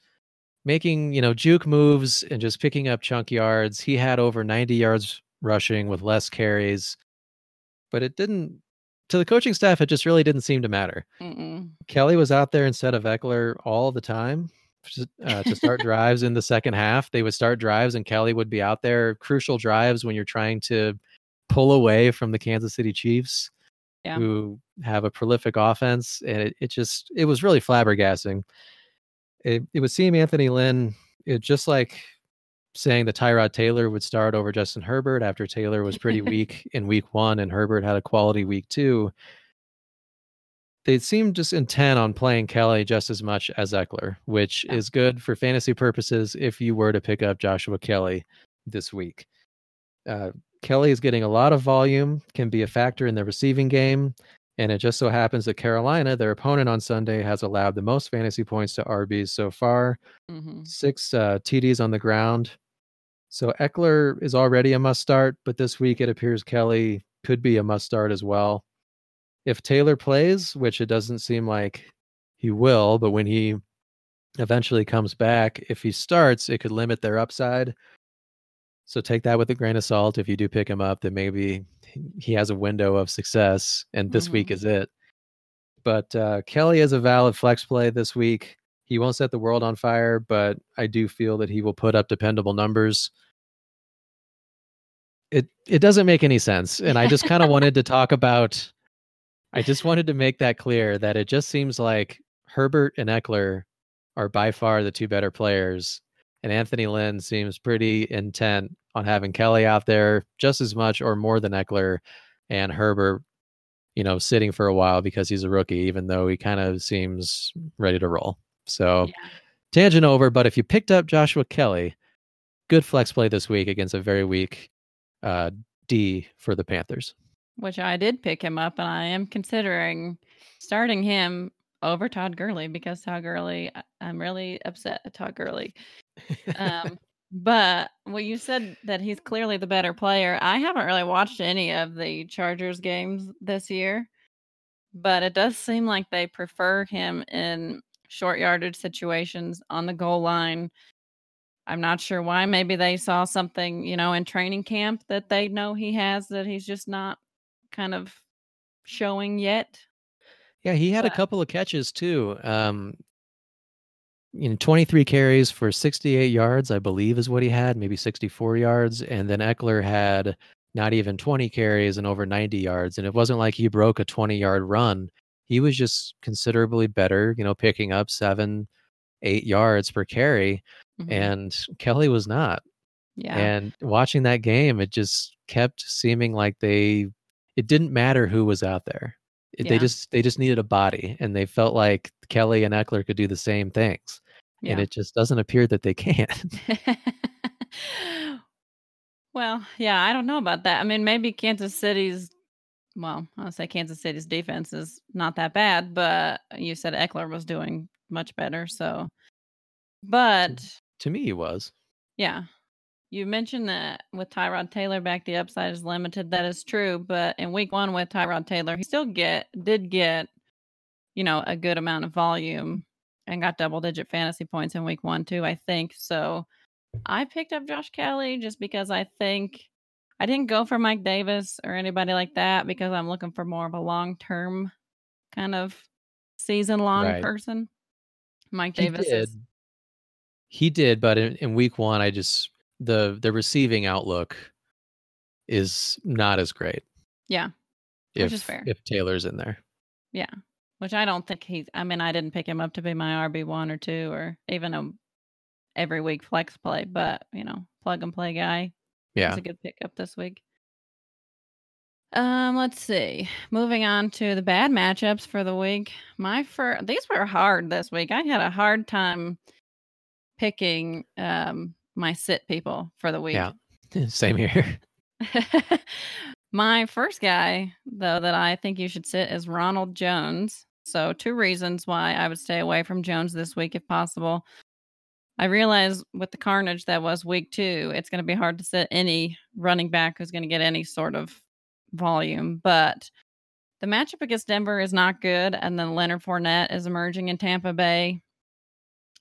making, you know, juke moves and just picking up chunk yards. He had over 90 yards rushing with less carries. But it didn't to the coaching staff it just really didn't seem to matter. Mm-mm. Kelley was out there instead of Ekeler all the time to, uh, to start drives in the second half. They would start drives and Kelley would be out there crucial drives when you're trying to pull away from the Kansas City Chiefs Yeah. who have a prolific offense and it, it just it was really flabbergasting. It it would seem Anthony Lynn it just like saying that Tyrod Taylor would start over Justin Herbert after Taylor was pretty weak in week one and Herbert had a quality week two. they seem just intent on playing Kelley just as much as Ekeler, which Yeah. is good for fantasy purposes if you were to pick up Joshua Kelley this week. Uh, Kelley is getting a lot of volume, can be a factor in the receiving game. And it just so happens that Carolina, their opponent on Sunday, has allowed the most fantasy points to RBs so far hmm six uh, TDs on the ground. So Ekeler is already a must start, but this week it appears Kelley could be a must start as well. If Taylor plays, which it doesn't seem like he will, but when he eventually comes back, if he starts, it could limit their upside. So take that with a grain of salt. If you do pick him up, then maybe he has a window of success, and this week Mhm. is it. But uh, Kelley is a valid flex play this week. He won't set the world on fire, but I do feel that he will put up dependable numbers. It it doesn't make any sense, and I just kind of wanted to talk about. I just wanted to make that clear that it just seems like Herbert and Ekeler are by far the two better players, and Anthony Lynn seems pretty intent on having Kelley out there just as much or more than Ekeler, and Herbert, you know, sitting for a while because he's a rookie, even though he kind of seems ready to roll. So Yeah. tangent over, but if you picked up Joshua Kelley, good flex play this week against a very weak uh, D for the Panthers. Which I did pick him up, and I am considering starting him over Todd Gurley because Todd Gurley, I'm really upset at Todd Gurley. Um, but well, you said that he's clearly the better player. I haven't really watched any of the Chargers games this year, but it does seem like they prefer him in short yardage situations on the goal line. I'm not sure why. Maybe they saw something, you know, in training camp that they know he has that he's just not kind of showing yet. Yeah, he had a couple of catches too. Um, you know, 23 carries for 68 yards, I believe, is what he had, maybe 64 yards. And then Ekeler had not even 20 carries and over 90 yards. And it wasn't like he broke a 20 yard run. He was just considerably better, you know, picking up seven, eight yards per carry. Mhm. And Kelley was not. yeah. And watching that game, it just kept seeming like they it didn't matter who was out there. It- They just they just needed a body and they felt like Kelley and Ekeler could do the same things. And it just doesn't appear that they can. well, yeah, I don't know about that. I mean, maybe Kansas City's well, I'll say Kansas City's defense is not that bad, but you said Ekeler was doing much better. So, but to me, he was. yeah, you mentioned that with Tyrod Taylor back, the upside is limited. That is true. But in week one with Tyrod Taylor, he still get did get, you know, a good amount of volume and got double digit fantasy points in week one too, I think. So I picked up Josh Kelley just because I think I didn't go for Mike Davis or anybody like that because I'm looking for more of a long term kind of season long Right. person. Mike He Davis did. is He did, but in, in week one, I just the the receiving outlook is not as great. yeah, Which is fair. if Taylor's in there. yeah. Which I don't think he's I mean, I didn't pick him up to be my RB one or two or even a every week flex play, but you know, plug and play guy. Yeah. It's a good pickup this week. Um, let's see. Moving on to the bad matchups for the week. My first, these were hard this week. I had a hard time picking um my sit people for the week. Yeah. Same here. My first guy, though, that I think you should sit is Ronald Jones. So, two reasons why I would stay away from Jones this week if possible. I realize with the carnage that was week two, it's going to be hard to sit any running back who's going to get any sort of volume. But the matchup against Denver is not good. And then Leonard Fournette is emerging in Tampa Bay.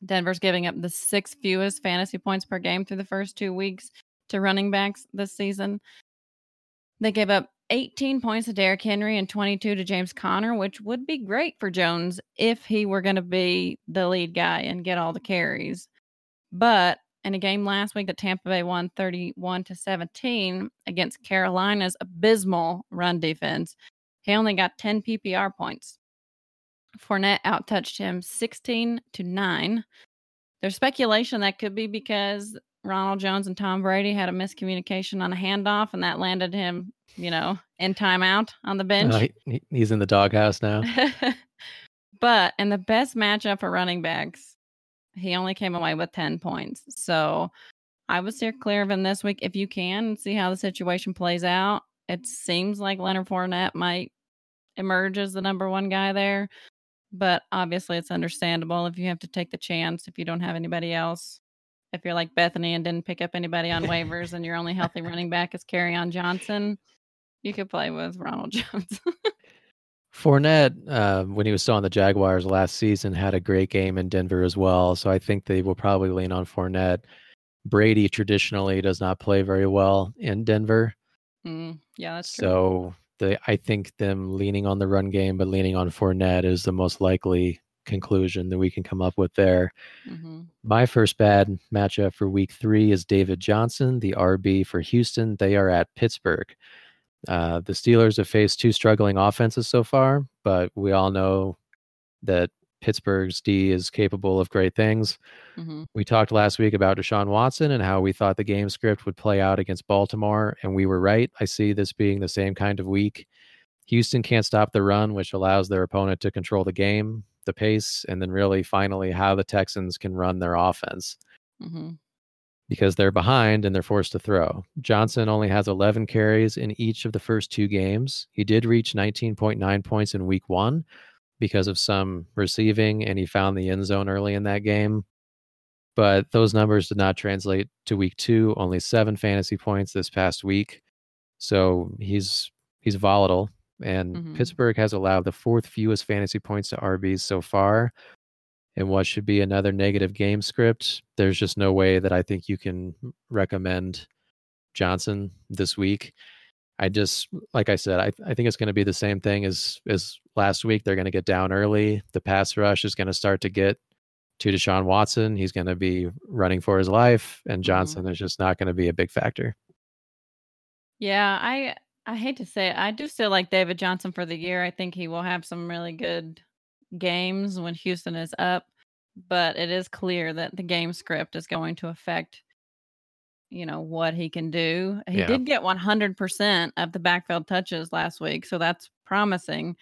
Denver's giving up the sixth fewest fantasy points per game through the first two weeks to running backs this season. They gave up 18 points to Derrick Henry and 22 to James Conner, which would be great for Jones if he were going to be the lead guy and get all the carries. But in a game last week that Tampa Bay won 31 to 17 against Carolina's abysmal run defense, he only got 10 PPR points. Fournette outtouched him 16 to 9. There's speculation that could be because Ronald Jones and Tom Brady had a miscommunication on a handoff, and that landed him, you know, in timeout on the bench. Uh, he, he's in the doghouse now. but in the best matchup for running backs, he only came away with 10 points. So I would steer clear of him this week if you can and see how the situation plays out. It seems like Leonard Fournette might emerge as the number one guy there. But obviously, it's understandable if you have to take the chance if you don't have anybody else. If you're like Bethany and didn't pick up anybody on waivers and your only healthy running back is Kerryon Johnson, you could play with Ronald Jones. Fournette, uh, when he was still on the Jaguars last season, had a great game in Denver as well. So I think they will probably lean on Fournette. Brady traditionally does not play very well in Denver. Mm, yeah, that's true. So the I think them leaning on the run game, but leaning on Fournette is the most likely conclusion that we can come up with there. Mm-hmm. My first bad matchup for week three is David Johnson, the RB for Houston. They are at Pittsburgh. Uh, the Steelers have faced two struggling offenses so far, but we all know that Pittsburgh's D is capable of great things. Mm-hmm. We talked last week about Deshaun Watson and how we thought the game script would play out against Baltimore, and we were right. I see this being the same kind of week. Houston can't stop the run, which allows their opponent to control the game, the pace, and then really finally how the Texans can run their offense. Mm-hmm. Because they're behind and they're forced to throw. Johnson only has 11 carries in each of the first two games. He did reach 19.9 points in week one, because of some receiving, and he found the end zone early in that game. But those numbers did not translate to week two. Only seven fantasy points this past week, so he's he's volatile. And mm-hmm. Pittsburgh has allowed the fourth fewest fantasy points to RBs so far. And what should be another negative game script, there's just no way that I think you can recommend Johnson this week. I just like I said, I, I think it's going to be the same thing as as last week. They're going to get down early. The pass rush is going to start to get to Deshaun Watson. He's going to be running for his life, and mm-hmm. Johnson mm-hmm. is just not going to be a big factor. Yeah, I I hate to say it, I do still like David Johnson for the year. I think he will have some really good games when Houston is up, but it is clear that the game script is going to affect you know what he can do. He yeah. did get 100% of the backfield touches last week, so that's promising.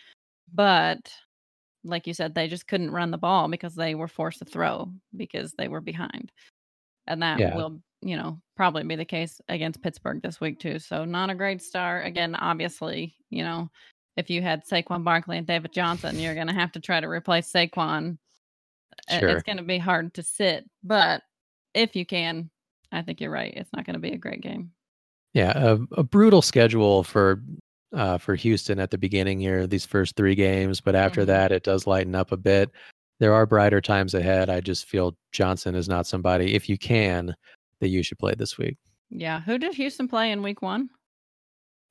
But like you said, they just couldn't run the ball because they were forced to throw because they were behind. And that yeah. will, you know, probably be the case against Pittsburgh this week too. So not a great start. Again, obviously, you know, if you had Saquon Barkley and David Johnson, you're going to have to try to replace Saquon. Sure. It's going to be hard to sit, but if you can, I think you're right. It's not going to be a great game. Yeah, a, a brutal schedule for uh, for Houston at the beginning here, these first three games, but after mm-hmm. that, it does lighten up a bit. There are brighter times ahead. I just feel Johnson is not somebody, if you can, that you should play this week. Yeah. Who did Houston play in week one?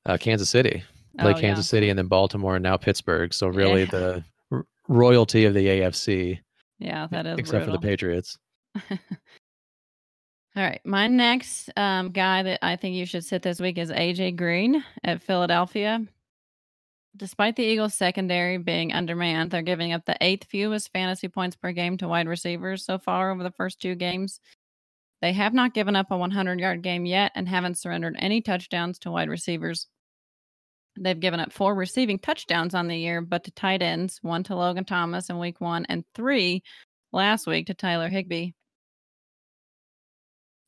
Uh, Kansas City. Play oh, Kansas yeah. City and then Baltimore and now Pittsburgh. So really yeah. the r- royalty of the AFC. Yeah, that is except brutal. for the Patriots. All right. My next um, guy that I think you should sit this week is AJ Green at Philadelphia. Despite the Eagles' secondary being undermanned, they're giving up the eighth fewest fantasy points per game to wide receivers so far over the first two games. They have not given up a 100 yard game yet and haven't surrendered any touchdowns to wide receivers. They've given up four receiving touchdowns on the year, but to tight ends, one to Logan Thomas in week one, and three last week to Tyler Higbee.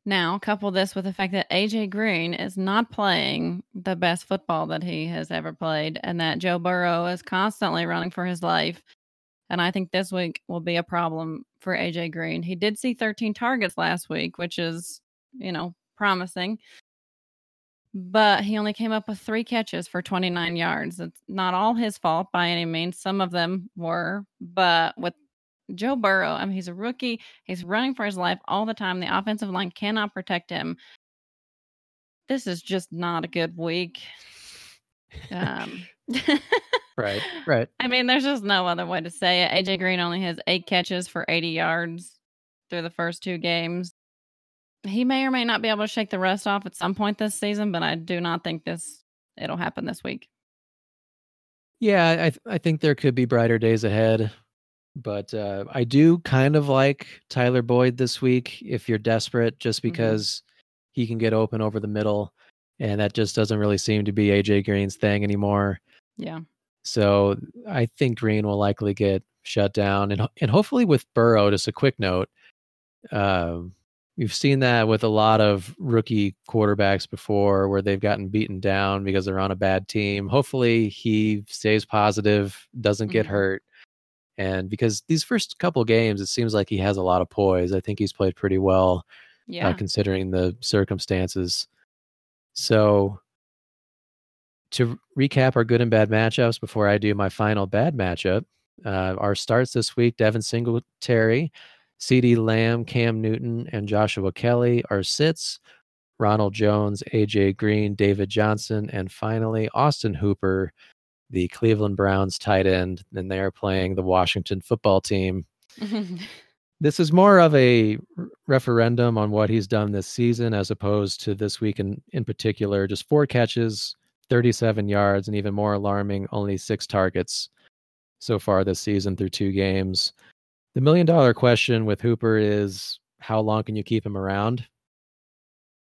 Now, couple this with the fact that AJ Green is not playing the best football that he has ever played, and that Joe Burrow is constantly running for his life. And I think this week will be a problem for AJ Green. He did see 13 targets last week, which is, you know, promising. But he only came up with three catches for 29 yards. It's not all his fault by any means. Some of them were, but with Joe Burrow, I mean, he's a rookie. He's running for his life all the time. The offensive line cannot protect him. This is just not a good week. Um, right, right. I mean, there's just no other way to say it. AJ Green only has eight catches for 80 yards through the first two games. He may or may not be able to shake the rust off at some point this season, but I do not think this it'll happen this week. Yeah, I th- I think there could be brighter days ahead But uh, I do kind of like Tyler Boyd this week if you're desperate, just Mm-hmm. because he can get open over the middle. And that just doesn't really seem to be AJ Green's thing anymore. Yeah. So I think Green will likely get shut down, and and hopefully with Burrow. Just a quick note, um, we've seen that with a lot of rookie quarterbacks before, where they've gotten beaten down because they're on a bad team. Hopefully he stays positive, doesn't get Mhm. hurt, and because these first couple games, it seems like he has a lot of poise. I think he's played pretty well Yeah. uh, considering the circumstances. So, to recap our good and bad matchups before I do my final bad matchup, uh, our starts this week Devin Singletary, CeeDee Lamb, Cam Newton, and Joshua Kelley. Our sits Ronald Jones, AJ Green, David Johnson, and finally Austin Hooper, the Cleveland Browns tight end. And they are playing the Washington football team this is more of a referendum on what he's done this season as opposed to this week in, in particular just four catches 37 yards and even more alarming only six targets so far this season through two games. The million dollar question with hooper is how long can you keep him around?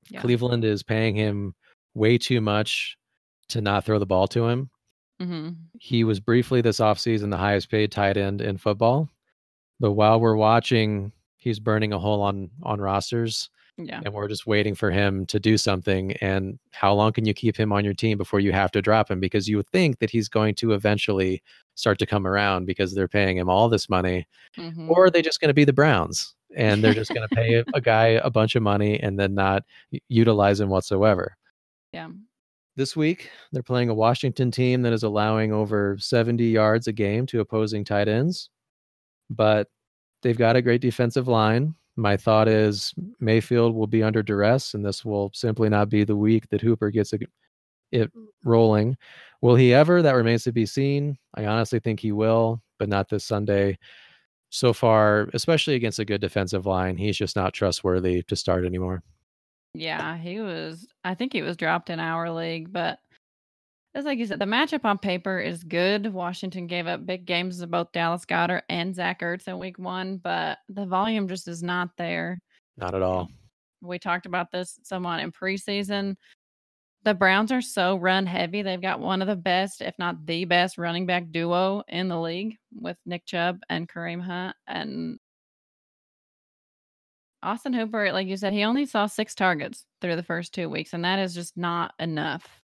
Yeah. cleveland is paying him way too much to not throw the ball to him. Hmm he was briefly this offseason the highest paid tight end in football but while we're watching he's burning a hole on on rosters Yeah. and we're just waiting for him to do something and how long can you keep him on your team before you have to drop him because you would think that he's going to eventually start to come around because they're paying him all this money Mhm. or are they just going to be the browns and they're just going to pay a guy a bunch of money and then not utilize him whatsoever yeah. this week they're playing a washington team that is allowing over 70 yards a game to opposing tight ends but they've got a great defensive line my thought is mayfield will be under duress and this will simply not be the week that hooper gets it rolling. Will he ever? That remains to be seen. I honestly think he will but not this sunday. So far especially against a good defensive line he's just not trustworthy to start anymore. Yeah, he was. I think he was dropped in our league, but it's like you said, the matchup on paper is good. Washington gave up big games to both Dallas Goedert and Zach Ertz in week one, but the volume just is not there. not at all We talked about this somewhat in preseason. The Browns are so run heavy. They've got one of the best, if not the best, running back duo in the league with Nick Chubb and Kareem Hunt. And Austin Hooper, like you said, he only saw six targets through the first two weeks, and that is just not enough.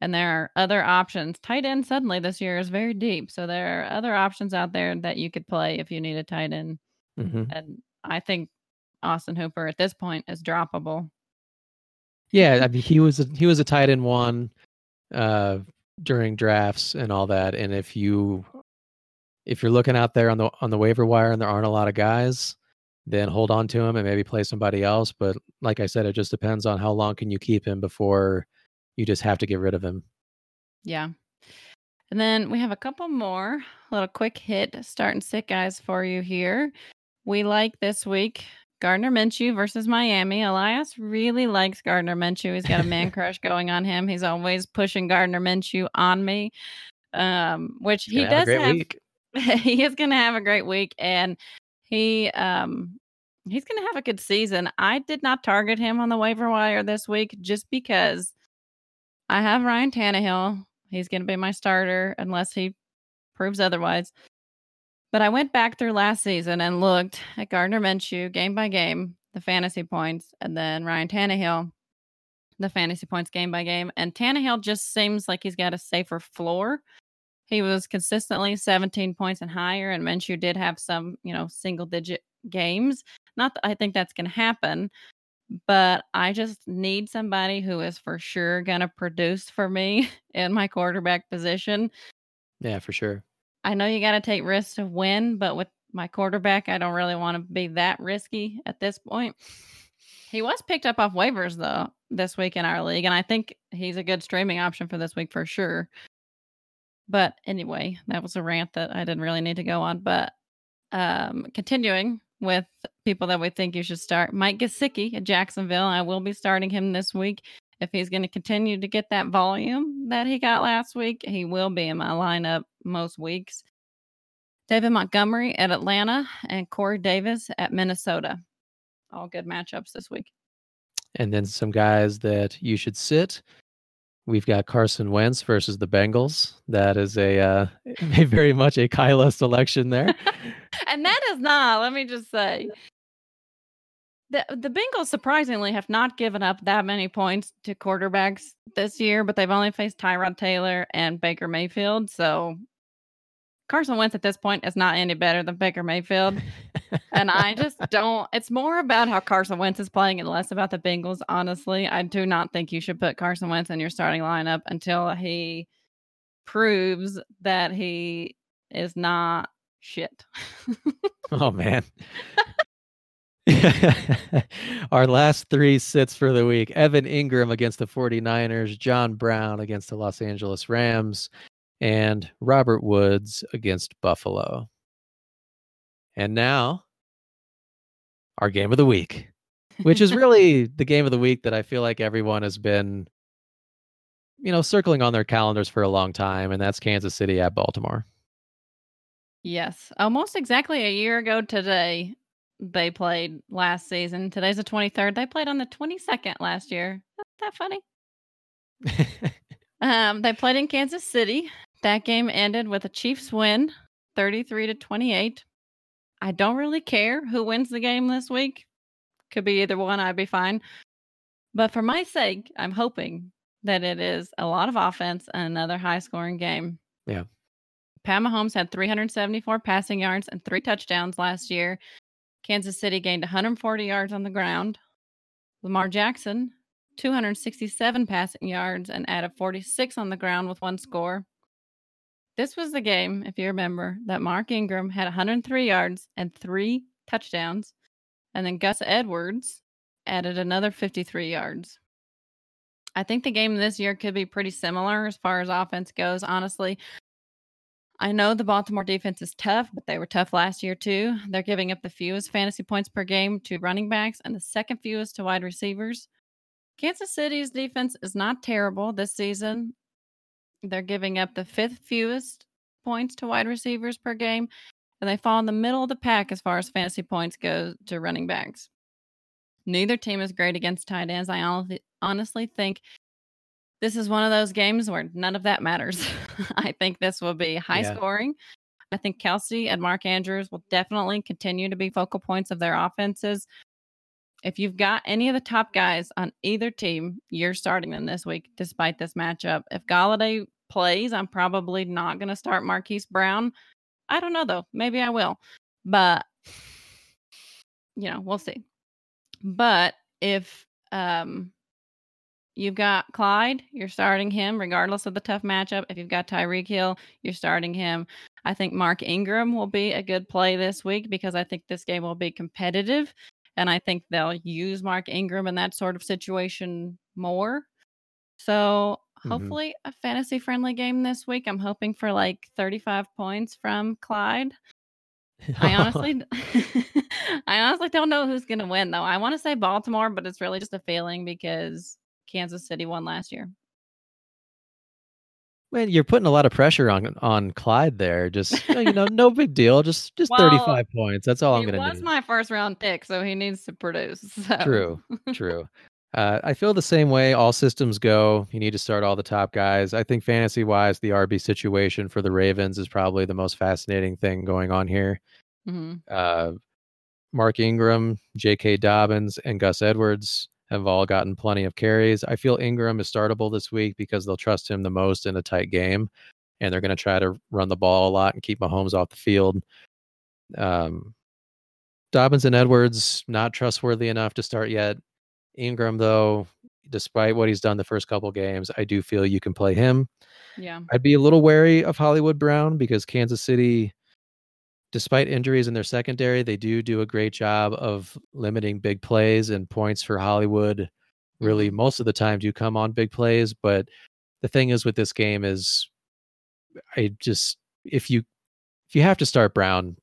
And there are other options. Tight end suddenly this year is very deep. So there are other options out there that you could play if you need a tight end. hmm And I think Austin Hooper at this point is droppable. Yeah, I mean, he was a, he was a tight end one uh, during drafts and all that. And if you if you're looking out there on the on the waiver wire and there aren't a lot of guys, then hold on to him and maybe play somebody else. But like I said, it just depends on how long can you keep him before you just have to get rid of him. Yeah. And then we have a couple more little quick hit start and sit guys for you here. We like this week Gardner Minshew versus Miami. Allyus really likes Gardner Minshew. He's got a man crush going on him. He's always pushing Gardner Minshew on me, um, which he have a does have. week. he is going to have a great week, and he um he's going to have a good season. I did not target him on the waiver wire this week just because I have Ryan Tannehill. He's going to be my starter unless he proves otherwise. But I went back through last season and looked at Gardner Minshew game by game, the fantasy points, and then Ryan Tannehill, the fantasy points game by game. And Tannehill just seems like he's got a safer floor. He was consistently 17 points and higher, and Minshew did have some, you know, single digit games. Not that I think that's going to happen, but I just need somebody who is for sure going to produce for me in my quarterback position. Yeah, for sure. I know you got to take risks to win, but with my quarterback, I don't really want to be that risky at this point. He was picked up off waivers though this week in our league, and I think he's a good streaming option for this week for sure. But anyway, that was a rant that I didn't really need to go on. But um, continuing with people that we think you should start, Mike Gesicki at Jacksonville. I will be starting him this week. If he's going to continue to get that volume that he got last week, he will be in my lineup most weeks. David Montgomery at Atlanta and Corey Davis at Minnesota. All good matchups this week. And then some guys that you should sit. We've got Carson Wentz versus the Bengals. That is a, uh, a very much a Kyla selection there. and that is not, let me just say, the the Bengals surprisingly have not given up that many points to quarterbacks this year, but they've only faced Tyrod Taylor and Baker Mayfield. So Carson Wentz at this point is not any better than Baker Mayfield. and I just don't it's more about how Carson Wentz is playing and less about the Bengals, honestly. I do not think you should put Carson Wentz in your starting lineup until he proves that he is not shit. oh man. Our last three sits for the week Evan Ingram against the 49ers, John Brown against the Los Angeles Rams, and Robert Woods against Buffalo. And now, our game of the week, which is really the game of the week that I feel like everyone has been, you know, circling on their calendars for a long time, and that's Kansas City at Baltimore. Yes, almost exactly a year ago today, they played last season. Today's the 23rd. They played on the 22nd last year. Isn't that funny? um, they played in Kansas City. That game ended with a Chiefs win, 33 to 28. I don't really care who wins the game this week. Could be either one, I'd be fine. But for my sake, I'm hoping that it is a lot of offense and another high scoring game. Yeah. Pat Mahomes had 374 passing yards and three touchdowns last year. Kansas City gained 140 yards on the ground. Lamar Jackson, 267 passing yards and added 46 on the ground with one score. This was the game, if you remember, that Mark Ingram had 103 yards and three touchdowns, and then Gus Edwards added another 53 yards. I think the game this year could be pretty similar as far as offense goes, honestly. I know the Baltimore defense is tough, but they were tough last year too. They're giving up the fewest fantasy points per game to running backs and the second fewest to wide receivers. Kansas City's defense is not terrible this season. They're giving up the fifth fewest points to wide receivers per game, and they fall in the middle of the pack as far as fantasy points go to running backs. Neither team is great against tight ends. I honestly think this is one of those games where none of that matters. I think this will be high yeah. scoring. I think Kelce and Mark Andrews will definitely continue to be focal points of their offenses. If you've got any of the top guys on either team, you're starting them this week, despite this matchup. If Golladay plays, I'm probably not going to start Marquise Brown. I don't know though. Maybe I will, but you know, we'll see. But if um You've got Clyde, you're starting him regardless of the tough matchup. If you've got Tyreek Hill, you're starting him. I think Mark Ingram will be a good play this week because I think this game will be competitive. And I think they'll use Mark Ingram in that sort of situation more. So mm-hmm. hopefully mm-hmm. a fantasy friendly game this week. I'm hoping for like 35 points from Clyde. I honestly I honestly don't know who's gonna win though. I want to say Baltimore, but it's really just a feeling because Kansas City won last year. Man, you're putting a lot of pressure on on Clyde there. Just you know, no big deal. Just just well, 35 points. That's all I'm going to need. He was my first round pick, so he needs to produce. So. True, true. Uh, I feel the same way. All systems go. You need to start all the top guys. I think fantasy wise, the RB situation for the Ravens is probably the most fascinating thing going on here. Mm-hmm. Uh, Mark Ingram, J.K. Dobbins, and Gus Edwards have all gotten plenty of carries. I feel Ingram is startable this week because they'll trust him the most in a tight game, and they're going to try to run the ball a lot and keep Mahomes off the field. Um, Dobbins and Edwards not trustworthy enough to start yet. Ingram, though, despite what he's done the first couple games, I do feel you can play him. Yeah, I'd be a little wary of Hollywood Brown because Kansas City despite injuries in their secondary, they do do a great job of limiting big plays and points for Hollywood. Really, mm-hmm. most of the time do come on big plays, but the thing is with this game is, I just if you if you have to start Brown,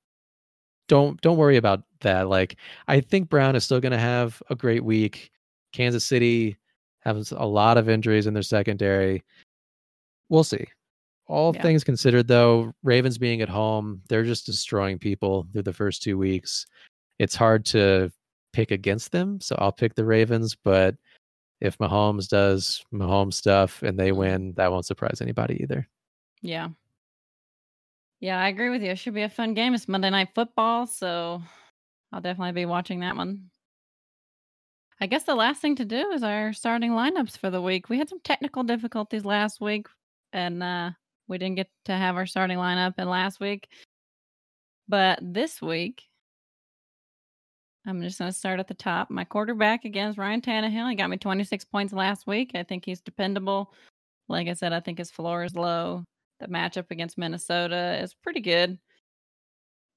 don't don't worry about that. Like I think Brown is still going to have a great week. Kansas City has a lot of injuries in their secondary. We'll see. All Yeah. things considered, though, Ravens being at home, they're just destroying people through the first two weeks. It's hard to pick against them, so I'll pick the Ravens. But if Mahomes does Mahomes stuff and they Mhm. win, that won't surprise anybody either. Yeah. Yeah, I agree with you. It should be a fun game. It's Monday Night Football, so I'll definitely be watching that one. I guess the last thing to do is our starting lineups for the week. We had some technical difficulties last week, and uh, we didn't get to have our starting lineup in last week. But this week, I'm just going to start at the top. My quarterback against Ryan Tannehill. He got me 26 points last week. I think he's dependable. Like I said, I think his floor is low. The matchup against Minnesota is pretty good.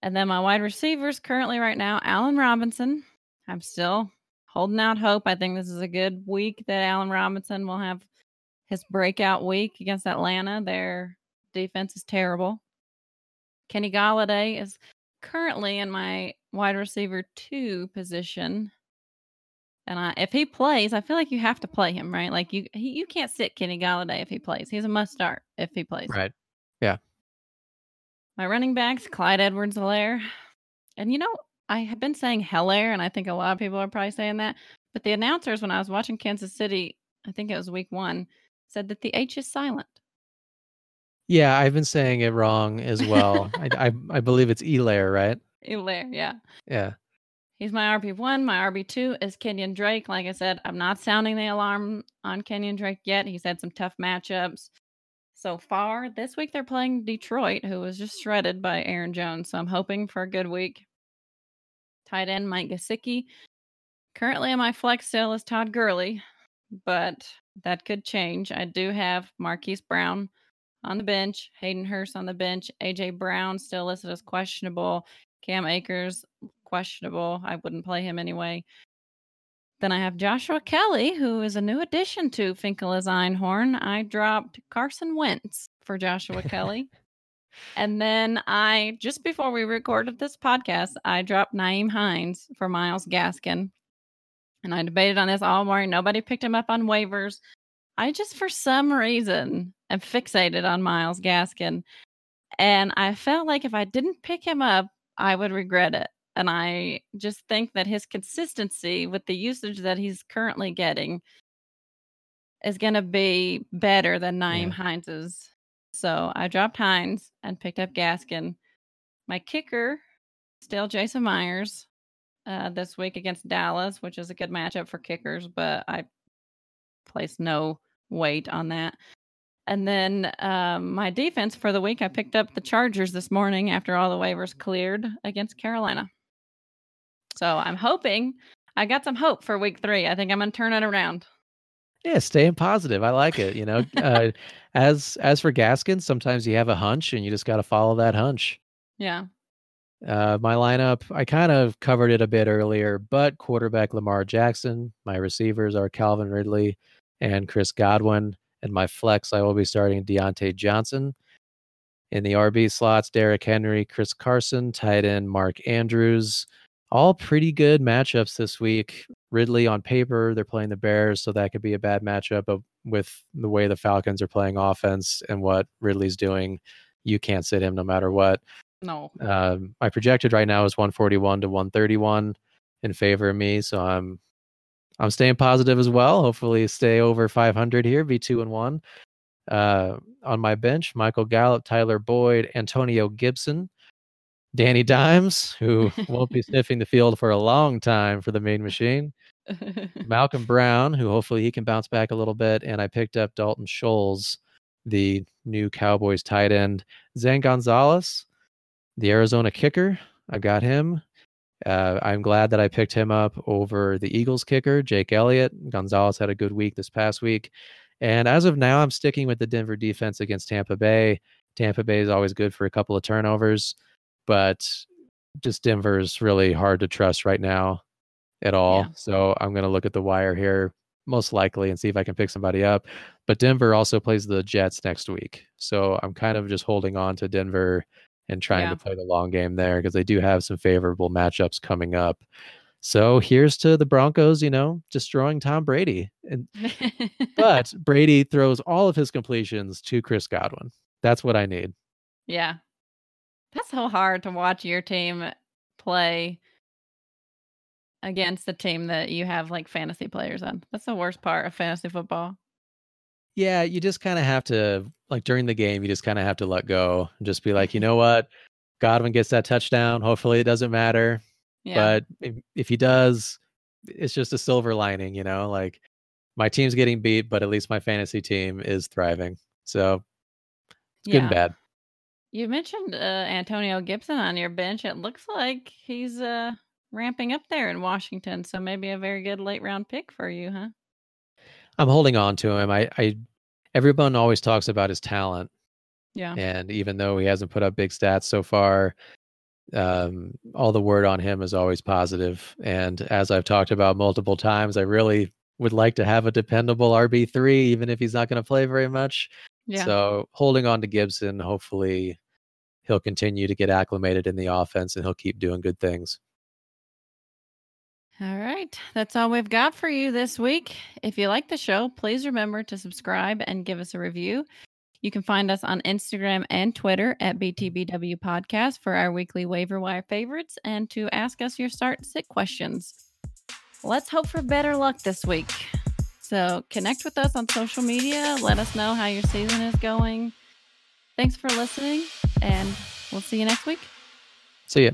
And then my wide receivers currently right now, Allen Robinson. I'm still holding out hope. I think this is a good week that Allen Robinson will have his breakout week against Atlanta. Their defense is terrible. Kenny Golladay is currently in my wide receiver two position. And I, if he plays, I feel like you have to play him, right? Like you, he, you can't sit Kenny Golladay if he plays. He's a must start if he plays. Right. Yeah. My running backs, Clyde Edwards Helaire. And you know, I have been saying Hilaire, and I think a lot of people are probably saying that. But the announcers, when I was watching Kansas City, I think it was week one, said that the H is silent. Yeah, I've been saying it wrong as well. I, I I believe it's Elair, right? Hilaire, yeah. Yeah. He's my RB1. My RB2 is Kenyon Drake. Like I said, I'm not sounding the alarm on Kenyon Drake yet. He's had some tough matchups so far. This week they're playing Detroit, who was just shredded by Aaron Jones. So I'm hoping for a good week. Tight end Mike Gesicki. Currently my flex still is Todd Gurley, but that could change. I do have Marquise Brown on the bench, Hayden Hurst on the bench, AJ Brown still listed as questionable, Cam Akers questionable. I wouldn't play him anyway. Then I have Joshua Kelley, who is a new addition to Finkel Einhorn. I dropped Carson Wentz for Joshua Kelley. And then I, just before we recorded this podcast, I dropped Nyheim Hines for Myles Gaskin. And I debated on this all morning. Nobody picked him up on waivers. I just, for some reason, am fixated on Myles Gaskin. And I felt like if I didn't pick him up, I would regret it. And I just think that his consistency with the usage that he's currently getting is going to be better than Nyheim Yeah. Hines's. So I dropped Hines and picked up Gaskin. My kicker, still Jason Myers uh, this week against Dallas, which is a good matchup for kickers, but I place no weight on that. And then um, my defense for the week, I picked up the Chargers this morning after all the waivers cleared against Carolina. So I'm hoping I got some hope for week three. I think I'm going to turn it around. Yeah, staying positive. I like it. You know, uh, as as for Gaskin, sometimes you have a hunch and you just got to follow that hunch. Yeah. Uh, my lineup, I kind of covered it a bit earlier, but quarterback Lamar Jackson. My receivers are Calvin Ridley and Chris Godwin. And my flex, I will be starting Diontae Johnson. In the RB slots, Derrick Henry, Chris Carson, tight end Mark Andrews. All pretty good matchups this week. Ridley on paper, they're playing the Bears, so that could be a bad matchup. But with the way the Falcons are playing offense and what Ridley's doing, you can't sit him no matter what. No. Um, my projected right now is 141 to 131 in favor of me, so I'm I'm staying positive as well. Hopefully, stay over 500 here, be two and one. Uh, on my bench, Michael Gallup, Tyler Boyd, Antonio Gibson, Danny Dimes, who won't be sniffing the field for a long time for the main machine. Malcolm Brown, who hopefully he can bounce back a little bit, and I picked up Dalton Schultz, the new Cowboys tight end. Zane Gonzalez, the Arizona kicker. I got him. Uh, I'm glad that I picked him up over the Eagles kicker, Jake Elliott. Gonzalez had a good week this past week. And as of now, I'm sticking with the Denver defense against Tampa Bay. Tampa Bay is always good for a couple of turnovers, but just Denver's really hard to trust right now at all. Yeah. So I'm going to look at the wire here most likely and see if I can pick somebody up. But Denver also plays the Jets next week. So I'm kind of just holding on to Denver and trying Yeah. to play the long game there because they do have some favorable matchups coming up. So here's to the Broncos, you know, destroying Tom Brady. And but Brady throws all of his completions to Chris Godwin. That's what I need. Yeah. That's so hard to watch your team play against the team that you have like fantasy players on. That's the worst part of fantasy football. Yeah, you just kind of have to like during the game, you just kind of have to let go and just be like, you know what, Godwin gets that touchdown. Hopefully, it doesn't matter. Yeah. But if, if he does, it's just a silver lining, you know. Like my team's getting beat, but at least my fantasy team is thriving. So it's good and bad. You mentioned uh, Antonio Gibson on your bench. It looks like he's uh, ramping up there in Washington. So maybe a very good late round pick for you, huh? I'm holding on to him. I, I everyone always talks about his talent. Yeah. And even though he hasn't put up big stats so far, um, all the word on him is always positive. And as I've talked about multiple times, I really would like to have a dependable RB3, even if he's not going to play very much. Yeah. So holding on to Gibson, hopefully he'll continue to get acclimated in the offense and he'll keep doing good things. All right. That's all we've got for you this week. If you like the show, please remember to subscribe and give us a review. You can find us on Instagram and Twitter at BTBW Podcast for our weekly waiver wire favorites and to ask us your start sit questions. Let's hope for better luck this week. So connect with us on social media. Let us know how your season is going. Thanks for listening, and we'll see you next week. See ya.